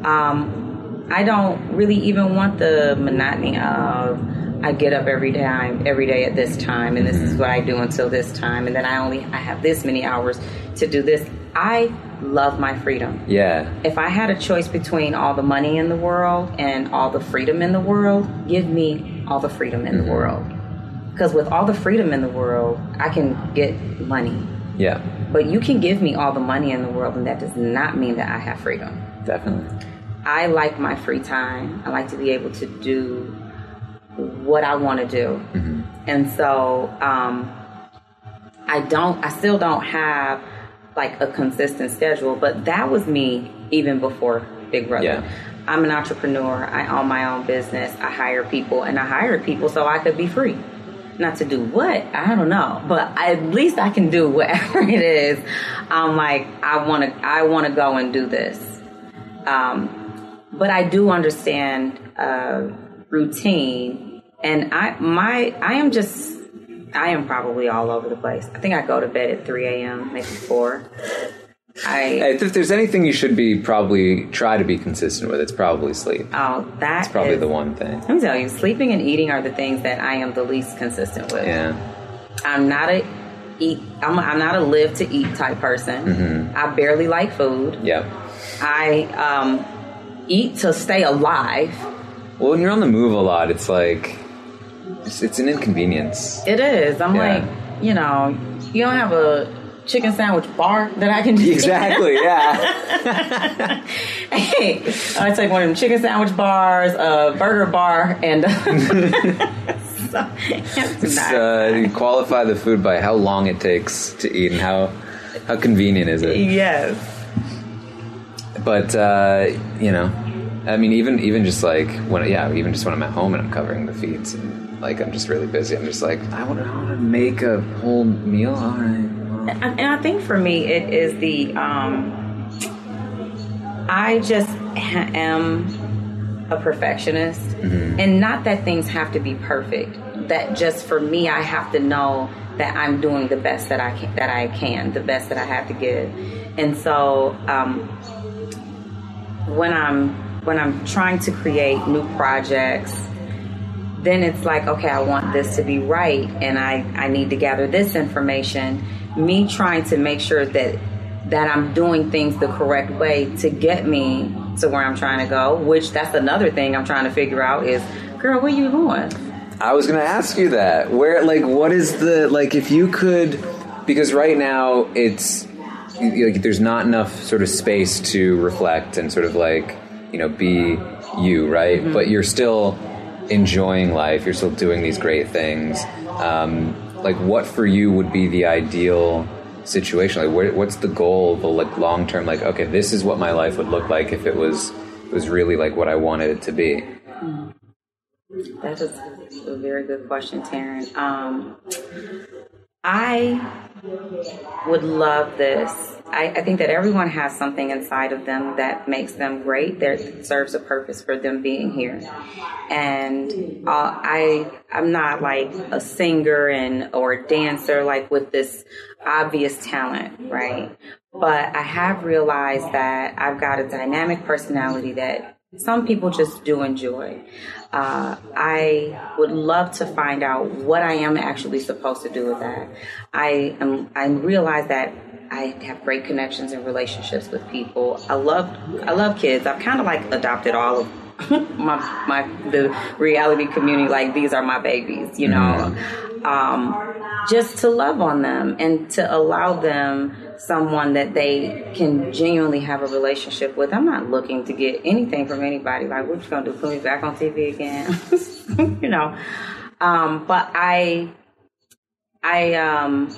Um, I don't really even want the monotony of I get up every day, every day at this time, and this is mm-hmm. what I do until this time, and then I only I have this many hours to do this. I love my freedom. Yeah. If I had a choice between all the money in the world and all the freedom in the world, give me all the freedom in the mm-hmm. world. Because with all the freedom in the world, I can get money. Yeah. But you can give me all the money in the world, and that does not mean that I have freedom. Definitely. I like my free time. I like to be able to do what I want to do. And so um, I don't, I still don't have like a consistent schedule, but that was me even before Big Brother. Yeah. I'm an entrepreneur. I own my own business. I hire people, and I hired people so I could be free. Not to do what I don't know, but I, at least I can do [laughs] whatever it is. I'm like I want to. I want to go and do this. Um, but I do understand uh, routine, and I my I am just I am probably all over the place. I think I go to bed at 3 a.m. maybe four. I If there's anything you should be probably try to be consistent with, it's probably sleep. oh that's probably is- the one thing. Let me tell you, sleeping and eating are the things that I am the least consistent with. Yeah. I'm not a eat. I'm, I'm not a live to eat type person. Mhm. I barely like food. Yep. I um, eat to stay alive. Well, when you're on the move a lot, it's like it's, it's an inconvenience. It is. I'm Yeah. like, you know, you don't have a chicken sandwich bar that I can just Exactly. Yeah. [laughs] hey, I take one of them chicken sandwich bars, a burger bar, and [laughs] uh, you qualify the food by how long it takes to eat and how how convenient is it. yes. But uh, you know, I mean, even even just like when yeah, even just when I'm at home and I'm covering the feeds and like I'm just really busy. I'm just like I want to make a whole meal. All right. And, and I think for me, it is the um, I just ha- am a perfectionist, Mm-hmm. and not that things have to be perfect. That just for me, I have to know that I'm doing the best that I can, that I can, the best that I have to give, and so um, when I'm when I'm trying to create new projects then it's like okay i want this to be right and i i need to gather this information me trying to make sure that that i'm doing things the correct way to get me to where i'm trying to go which that's another thing i'm trying to figure out is girl where are you going I was going to ask you that. Where, like, what is the like? If you could, because right now it's like there's not enough sort of space to reflect and sort of like you know be you, right? Mm-hmm. But you're still enjoying life. You're still doing these great things. Um, like, what for you would be the ideal situation? Like, where, what's the goal? The like long term? Like, okay, this is what my life would look like if it was it was really like what I wanted it to be. that is a very good question taryn um I would love this. I, I, think that everyone has something inside of them that makes them great. That serves a purpose for them being here. And uh, I, I'm not like a singer and or a dancer like with this obvious talent, right? But I have realized that I've got a dynamic personality that some people just do enjoy. Uh, I would love to find out what I am actually supposed to do with that. I am. I realize that I have great connections and relationships with people. I love. I love kids. I've kind of like adopted all of [laughs] my my the reality community. Like these are my babies. You know, mm-hmm. um, just to love on them and to allow them someone that they can genuinely have a relationship with. I'm not looking to get anything from anybody. Like, what you gonna do? Put me back on TV again? [laughs] you know. Um, but I, I, um,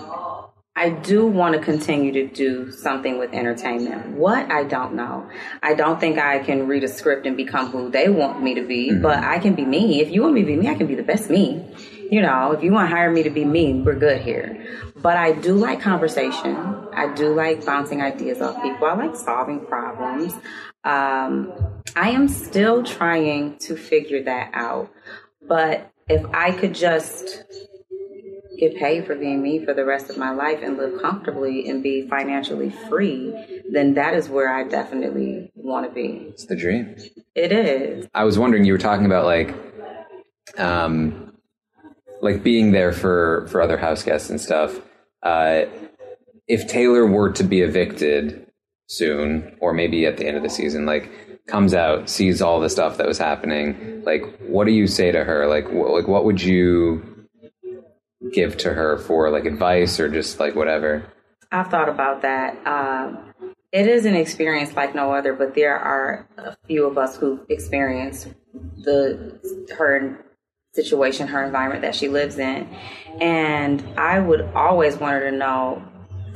I do want to continue to do something with entertainment. What I don't know. I don't think I can read a script and become who they want me to be, mm-hmm. but I can be me. If you want me to be me, I can be the best me you know, if you want to hire me to be me, we're good here. But I do like conversation. I do like bouncing ideas off people. I like solving problems. Um, I am still trying to figure that out. But if I could just get paid for being me for the rest of my life and live comfortably and be financially free, then that is where I definitely want to be. It's the dream. It is. I was wondering, you were talking about like, um, like being there for for other house guests and stuff. Uh, if Taylor were to be evicted soon, or maybe at the end of the season, like comes out, sees all the stuff that was happening, like what do you say to her? Like, wh- like what would you give to her for like advice or just like whatever? I've thought about that. Um, it is an experience like no other, but there are a few of us who experienced the her situation, her environment that she lives in. And I would always want her to know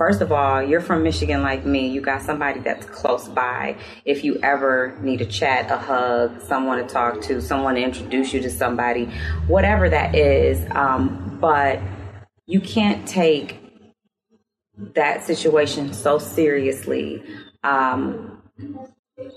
first of all, you're from Michigan like me. You got somebody that's close by. If you ever need a chat, a hug, someone to talk to, someone to introduce you to somebody, whatever that is. Um, but you can't take that situation so seriously. Um,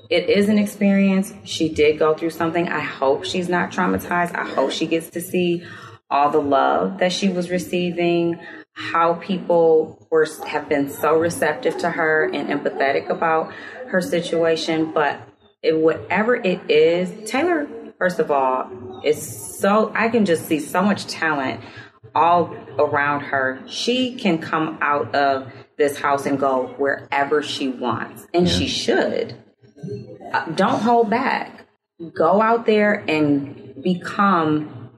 it is an experience. She did go through something. I hope she's not traumatized. I hope she gets to see all the love that she was receiving, how people were have been so receptive to her and empathetic about her situation. But it, whatever it is, Taylor, first of all, is so I can just see so much talent all around her. She can come out of this house and go wherever she wants, and yeah. she should Uh, don't hold back. Go out there and become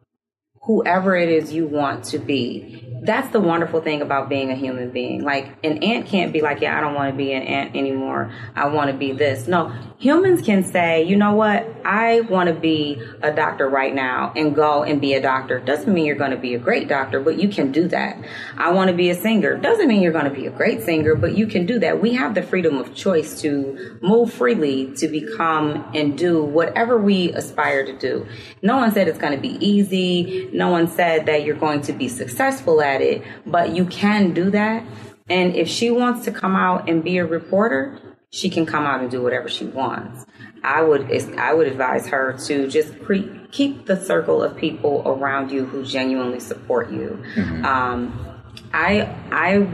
whoever it is you want to be that's the wonderful thing about being a human being. Like an ant can't be like, yeah, I don't want to be an ant anymore. I want to be this. No, humans can say, you know what? I want to be a doctor right now and go and be a doctor. Doesn't mean you're going to be a great doctor, but you can do that. I want to be a singer. Doesn't mean you're going to be a great singer, but you can do that. We have the freedom of choice to move freely to become and do whatever we aspire to do. No one said it's going to be easy. No one said that you're going to be successful at at it, but you can do that. And if she wants to come out and be a reporter, she can come out and do whatever she wants. I would I would advise her to just pre- keep the circle of people around you who genuinely support you. Mm-hmm. Um, I I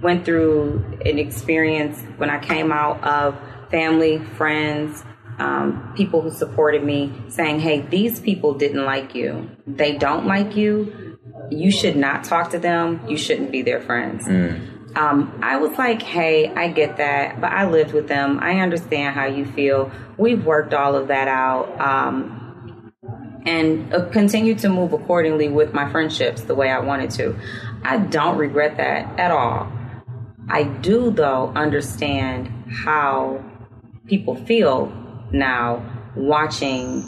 went through an experience when I came out of family, friends, um, people who supported me, saying, "Hey, these people didn't like you. They don't like you you should not talk to them. You shouldn't be their friends. Mm. Um, I was like, hey, I get that, but I lived with them. I understand how you feel. We've worked all of that out. Um, and uh, continue to move accordingly with my friendships the way I wanted to. I don't regret that at all. I do, though, understand how people feel now watching,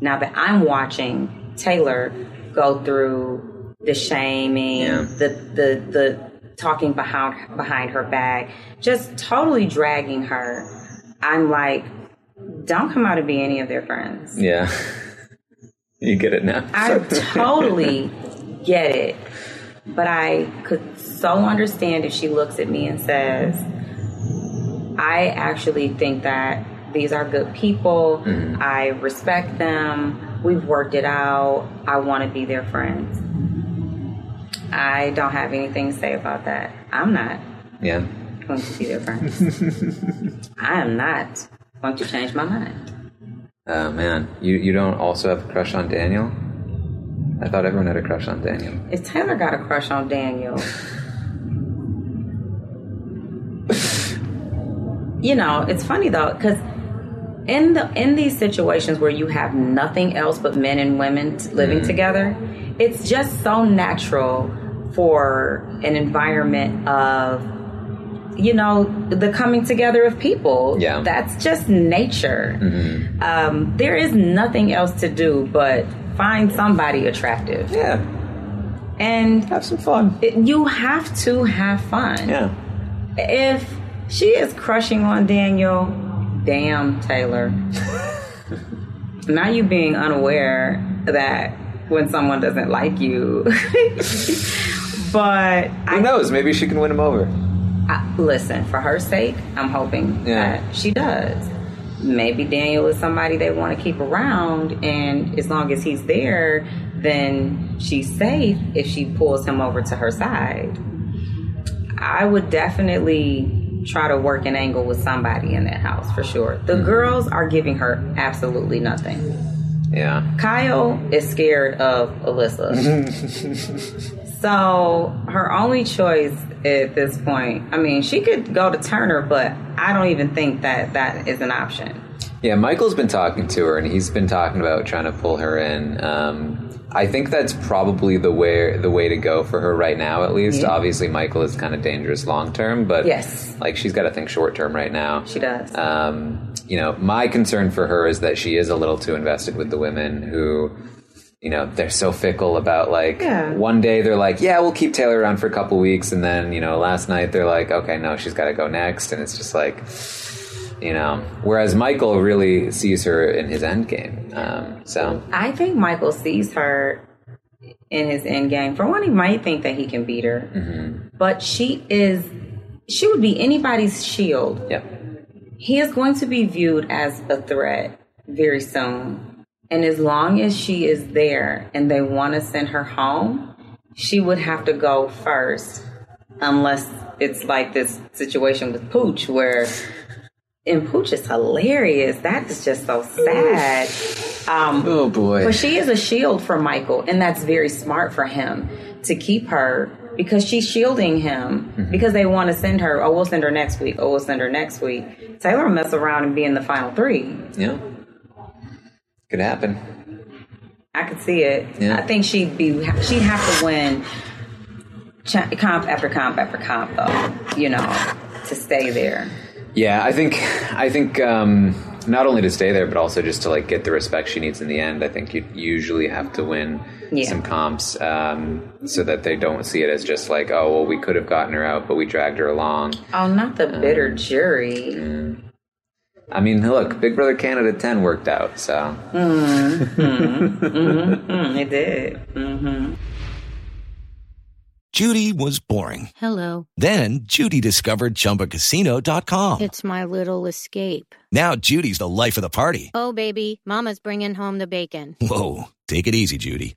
now that I'm watching Taylor go through the shaming, yeah. the the the talking behind behind her back, just totally dragging her. I'm like, don't come out and be any of their friends. Yeah. [laughs] you get it now. I totally [laughs] get it. But I could so understand if she looks at me and says, I actually think that these are good people. Mm-hmm. I respect them. We've worked it out. I want to be their friends. I don't have anything to say about that. I'm not Yeah. going to be their friends. [laughs] I am not going to change my mind. Oh man, you you don't also have a crush on Daniel? I thought everyone had a crush on Daniel. If Taylor got a crush on Daniel, [laughs] you know, it's funny though, because in the in these situations where you have nothing else but men and women t- living Mm. together, it's just so natural for an environment of you know the coming together of people. Yeah. that's just nature. Mm-hmm. Um, there is nothing else to do but find somebody attractive. Yeah. And have some fun. you have to have fun. Yeah. If she is crushing on Daniel, damn, Taylor. [laughs] now you being unaware that when someone doesn't like you. [laughs] but Who knows? Maybe she can win him over. I, listen, for her sake, I'm hoping Yeah. that she does. Maybe Daniel is somebody they want to keep around, and as long as he's there, then she's safe if she pulls him over to her side. I would definitely try to work an angle with somebody in that house for sure. The mm-hmm. girls are giving her absolutely nothing. Yeah. Kyle is scared of Alyssa. [laughs] so her only choice at this point, I mean, she could go to Turner, but I don't even think that that is an option. Yeah, Michael's been talking to her, and he's been talking about trying to pull her in. Um, I think that's probably the way the way to go for her right now. At least, Yeah. obviously, Michael is kind of dangerous long term, but Yes. like she's got to think short term right now. She does. Um, you know, my concern for her is that she is a little too invested with the women who. You know, they're so fickle about like Yeah. one day they're like, yeah, we'll keep Taylor around for a couple weeks, and then you know, last night they're like, okay, no, she's got to go next, and it's just like, you know. Whereas Michael really sees her in his end game. Um, so I think Michael sees her in his end game. For one, he might think that he can beat her, Mm-hmm. but she is, she would be anybody's shield. Yep. He is going to be viewed as a threat very soon. And as long as she is there and they want to send her home, she would have to go first, unless it's like this situation with Pooch where. And Pooch is hilarious. That is just so sad. Um, oh boy! But she is a shield for Michael, and that's very smart for him to keep her because she's shielding him Mm-hmm. because they want to send her. Oh, we'll send her next week. Oh, we'll send her next week. Taylor will mess around and be in the final three. yeah, could happen. I could see it. Yeah. I think she'd be. She'd have to win comp after comp after comp, though. You know, to stay there. Yeah, I think I think um, not only to stay there, but also just to like get the respect she needs in the end. I think you usually have to win Yeah. some comps um, so that they don't see it as just like, oh, well, we could have gotten her out, but we dragged her along. Oh, not the bitter jury. I mean, look, Big Brother Canada 10 worked out, so. Mm-hmm. mm-hmm. It did. Mm-hmm. Judy was boring. Hello. Then Judy discovered ChumbaCasino.com. It's my little escape. Now Judy's the life of the party. Oh, baby, Mama's bringing home the bacon. Whoa, take it easy, Judy.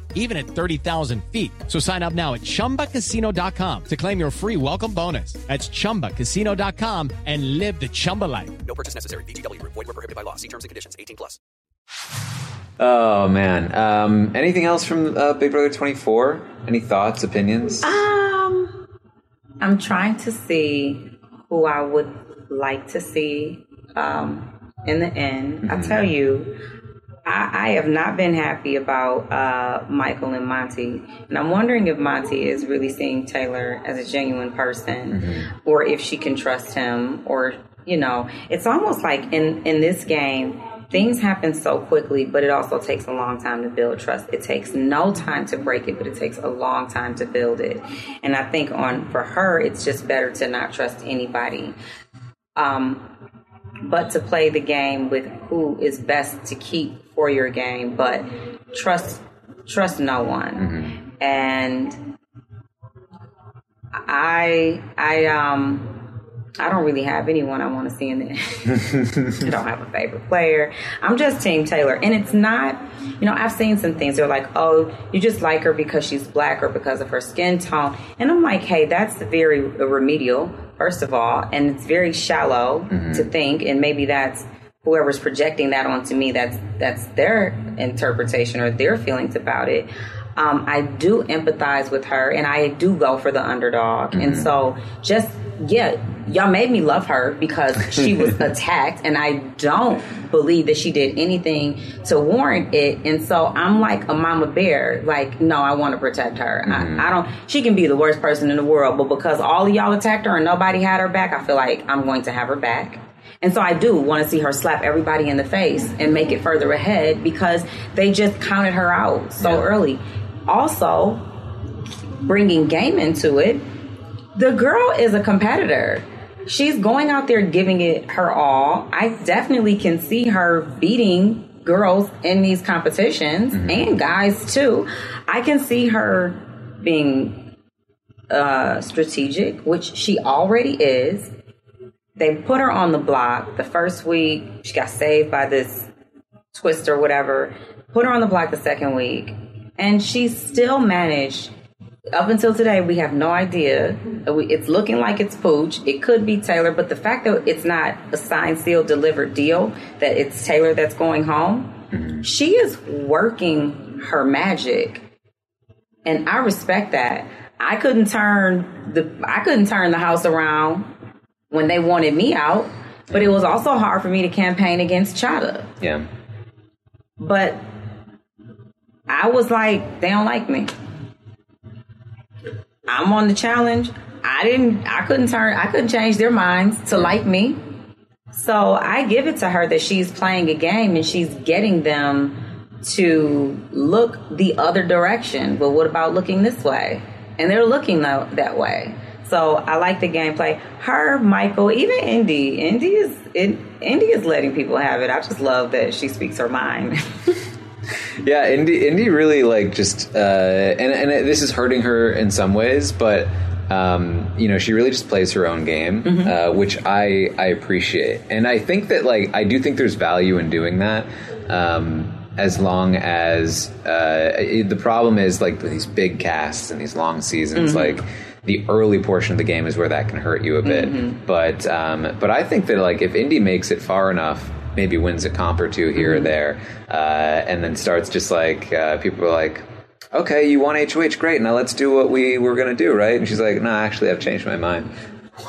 even at 30,000 feet. So sign up now at ChumbaCasino.com to claim your free welcome bonus. That's ChumbaCasino.com and live the Chumba life. No purchase necessary. VGW Group. Void where prohibited by law. See terms and conditions. 18 plus. Oh, man. Um, anything else from uh, Big Brother 24? Any thoughts, opinions? Um, I'm trying to see who I would like to see um, in the end. I tell you, I, I have not been happy about uh, Michael and Monte, and I'm wondering if Monte is really seeing Taylor as a genuine person, or if she can trust him, or you know, it's almost like in in this game. Things happen so quickly, but it also takes a long time to build trust. It takes no time to break it, but it takes a long time to build it. And I think on for her, it's just better to not trust anybody. Um, but to play the game with who is best to keep for your game, but trust trust no one. And I I um I don't really have anyone I want to see in there. [laughs] I don't have a favorite player. I'm just Team Taylor. And it's not, you know, I've seen some things. They're like, oh, you just like her because she's black or because of her skin tone. And I'm like, hey, that's very remedial, first of all. And it's very shallow to think. And maybe that's whoever's projecting that onto me, that's, that's their interpretation or their feelings about it. Um, I do empathize with her and I do go for the underdog. And so just, yeah, y'all made me love her because she [laughs] was attacked and I don't believe that she did anything to warrant it. And so I'm like a mama bear. Like, no, I want to protect her. I, I don't, she can be the worst person in the world, but because all of y'all attacked her and nobody had her back, I feel like I'm going to have her back. And so I do want to see her slap everybody in the face and make it further ahead because they just counted her out so early. Also, bringing game into it, the girl is a competitor. She's going out there giving it her all. I definitely can see her beating girls in these competitions and guys too. I can see her being uh, strategic, which she already is. They put her on the block the first week. She got saved by this twist or whatever. Put her on the block the second week, and she still managed. Up until today, we have no idea. It's looking like it's Pooch. It could be Taylor, but the fact that it's not a signed, sealed, delivered deal, that it's Taylor that's going home, she is working her magic and I respect that. I couldn't turn the I couldn't turn the house around when they wanted me out, but it was also hard for me to campaign against Chada. Yeah. But I was like, they don't like me. I'm on the challenge. I didn't I couldn't turn I couldn't change their minds to like me. So I give it to her that she's playing a game and she's getting them to look the other direction. But what about looking this way? And they're looking that way. So I like the gameplay. Her, Michael, even Indy. Indy is it, Indy is letting people have it. I just love that she speaks her mind. [laughs] Yeah, Indy, Indy really like just, uh, and and it, this is hurting her in some ways, but um, you know, she really just plays her own game, uh, which I I appreciate, and I think that like I do think there's value in doing that. Um, as long as uh, it- the problem is like these big casts and these long seasons, Mhm. like the early portion of the game is where that can hurt you a bit. But um, but I think that like if Indy makes it far enough, maybe wins a comp or two here or there, uh, and then starts just like uh, people are like. Okay, you want HOH? Great. Now let's do what we were going to do, right? And she's like, "No, actually, I've changed my mind."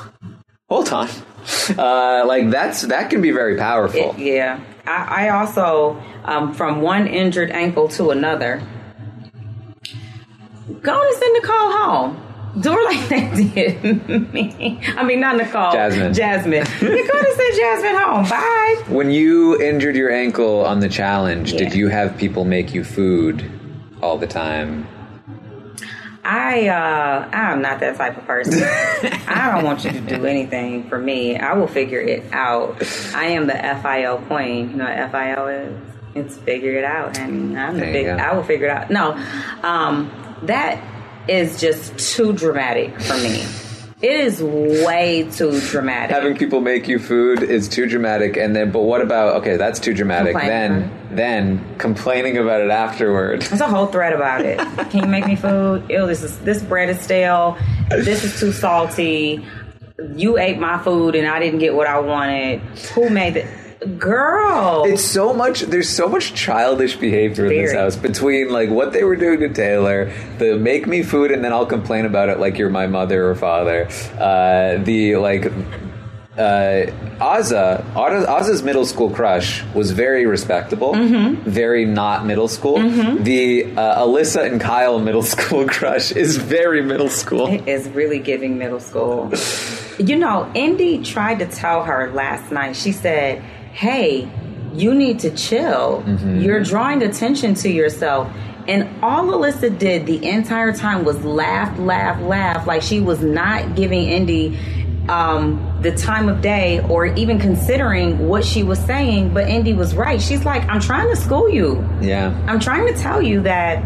[laughs] Hold on, [laughs] uh, like that's that can be very powerful. It- yeah. I, I also, um, from one injured ankle to another, go and send call home. Do like they [laughs] did me. I mean, not Nicole. Jasmine. Jasmine. Go and send Jasmine home. Bye. When you injured your ankle on the challenge, did you have people make you food all the time? I uh I'm not that type of person. [laughs] I don't want you to do anything for me. I will figure it out. I am the FIO queen. You know what FIO is? It's figure it out, and I'm the There you big. I will figure it out. No, um, that is just too dramatic for me. It is way too dramatic. Having people make you food is too dramatic, and then but what about okay, that's too dramatic. Then then complaining about it afterward. There's a whole thread about it. [laughs] Can you make me food? Ew, this is this bread is stale. This is too salty. You ate my food and I didn't get what I wanted. Who made it? Girl. It's so much. There's so much childish behavior in this house between like what they were doing to Taylor, the make me food and then I'll complain about it like you're my mother or father. Uh, the like uh, Ozza's middle school crush was very respectable, Mm-hmm. very not middle school. The uh, Alyssa and Kyle middle [laughs] school crush is very middle school. It is really giving middle school. You know, Indy tried to tell her last night. She said, "Hey, you need to chill. You're drawing attention to yourself." And all Alyssa did the entire time was laugh, laugh, laugh, like she was not giving Indy um, the time of day or even considering what she was saying. But Indy was right. She's like, "I'm trying to school you. Yeah. I'm trying to tell you that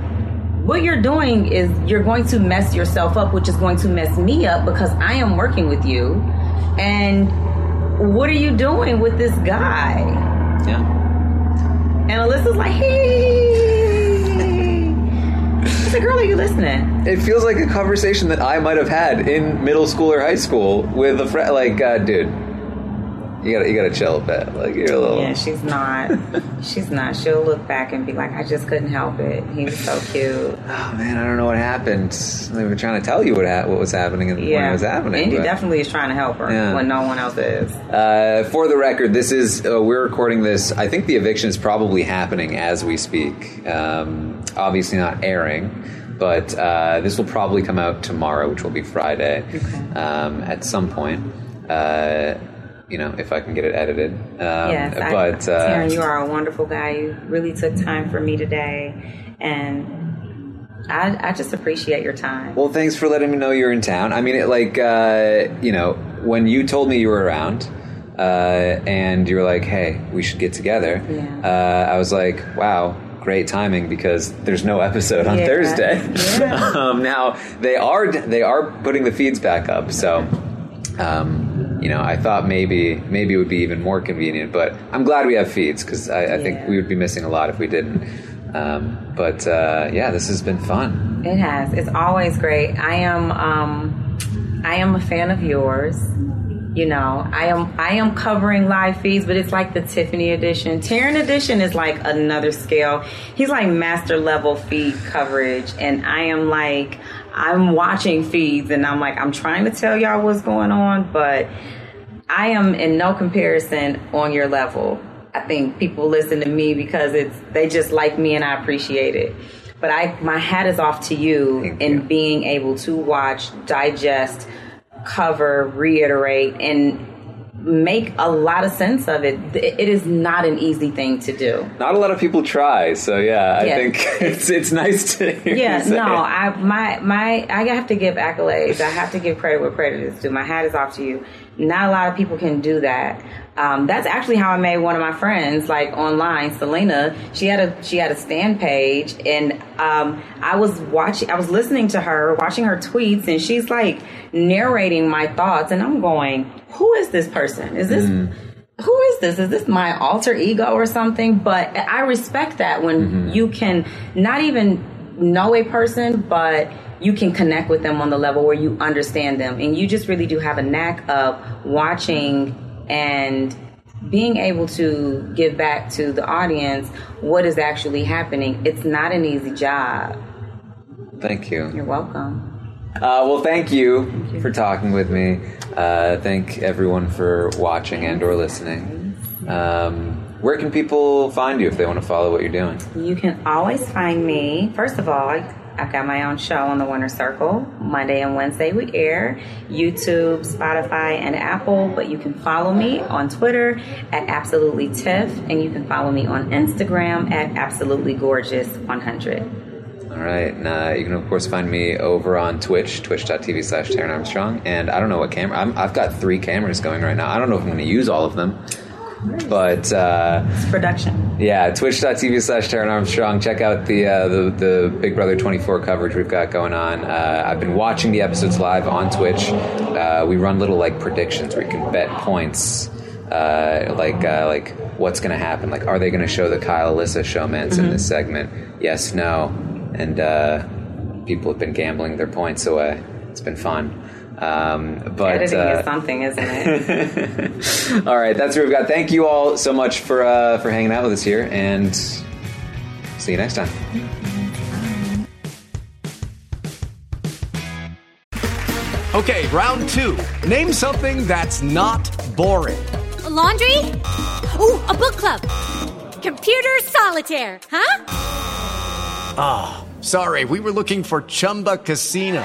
what you're doing is you're going to mess yourself up, which is going to mess me up because I am working with you. And what are you doing with this guy? Yeah. And Alyssa's like, hey. I said, girl, are you listening? It feels like a conversation that I might have had in middle school or high school with a friend. Like, uh, dude, you gotta you gotta chill a bit. Like you're a little. Yeah, she's not. [laughs] she's not. She'll look back and be like, I just couldn't help it. He was so cute. Oh man, I don't know what happened. They were trying to tell you what ha- what was happening and when it was happening. Indy but- definitely is trying to help her Yeah. when no one else is. Uh, for the record, this is uh, we're recording this. I think the eviction is probably happening as we speak. Um, obviously not airing, but uh, this will probably come out tomorrow, which will be Friday, um, at some point. Uh, you know, if I can get it edited. Um, yes, I, but uh, Taran, you are a wonderful guy. You really took time for me today, and I, I just appreciate your time. Well, thanks for letting me know you're in town. I mean, it, like, uh, you know, when you told me you were around, uh, and you were like, "Hey, we should get together," uh, I was like, "Wow." Great timing because there's no episode on Yeah. Thursday. [laughs] um, now they are they are putting the feeds back up, so um, you know I thought maybe maybe it would be even more convenient, but I'm glad we have feeds because I, I think we would be missing a lot if we didn't. Um, but uh, yeah, this has been fun. It has. It's always great. I am um I am a fan of yours. You know, I am I am covering live feeds, but it's like the Tiffany edition. Taran edition is like another scale. He's like master level feed coverage and I am like I'm watching feeds and I'm like I'm trying to tell y'all what's going on, but I am in no comparison on your level. I think people listen to me because it's they just like me and I appreciate it. But I my hat is off to you in being able to watch, digest, cover, reiterate and make a lot of sense of it. It is not an easy thing to do. Not a lot of people try, so yeah, I think [laughs] it's it's nice to hear Yeah, you no. I my my I have to give accolades. I have to give credit where credit is due. My hat is off to you. Not a lot of people can do that. Um, that's actually how I made one of my friends, like online, Selena. She had a she had a stand page, and um, I was watching, I was listening to her, watching her tweets, and she's like narrating my thoughts, and I'm going, "Who is this person? Is this?" who is this? Is this my alter ego or something? But I respect that when you can not even know a person, but you can connect with them on the level where you understand them. And you just really do have a knack of watching and being able to give back to the audience what is actually happening. It's not an easy job. Thank you. You're welcome. Uh, well, thank you, for talking with me. Uh, thank everyone for watching and or listening. Um, where can people find you if they want to follow what you're doing? You can always find me. First of all, I- I've got my own show on the Winter Circle. Monday and Wednesday we air. YouTube, Spotify, and Apple. But you can follow me on Twitter at Absolutely Tiff, and you can follow me on Instagram at Absolutely Gorgeous 100. All right. And, uh, you can, of course, find me over on Twitch, twitch.tv slash Taran Armstrong. And I don't know what camera. I'm, I've got three cameras going right now. I don't know if I'm going to use all of them. But uh, it's production. Yeah, twitch.tv slash Taran Armstrong. Check out the, uh, the the Big Brother 24 coverage we've got going on. Uh, I've been watching the episodes live on Twitch. Uh, we run little like predictions where you can bet points. Uh, like uh, like what's going to happen? Like, are they going to show the Kyle Alyssa showmance in Mhm. this segment? Yes, no, and uh, people have been gambling their points away. It's been fun. Um, but Editing uh, is something, isn't it? [laughs] all right, that's what we've got. Thank you all so much for uh, for hanging out with us here, and see you next time. Okay, round two. Name something that's not boring. A laundry? Ooh, a book club. Computer solitaire, huh? Ah, oh, sorry, we were looking for Chumba Casino.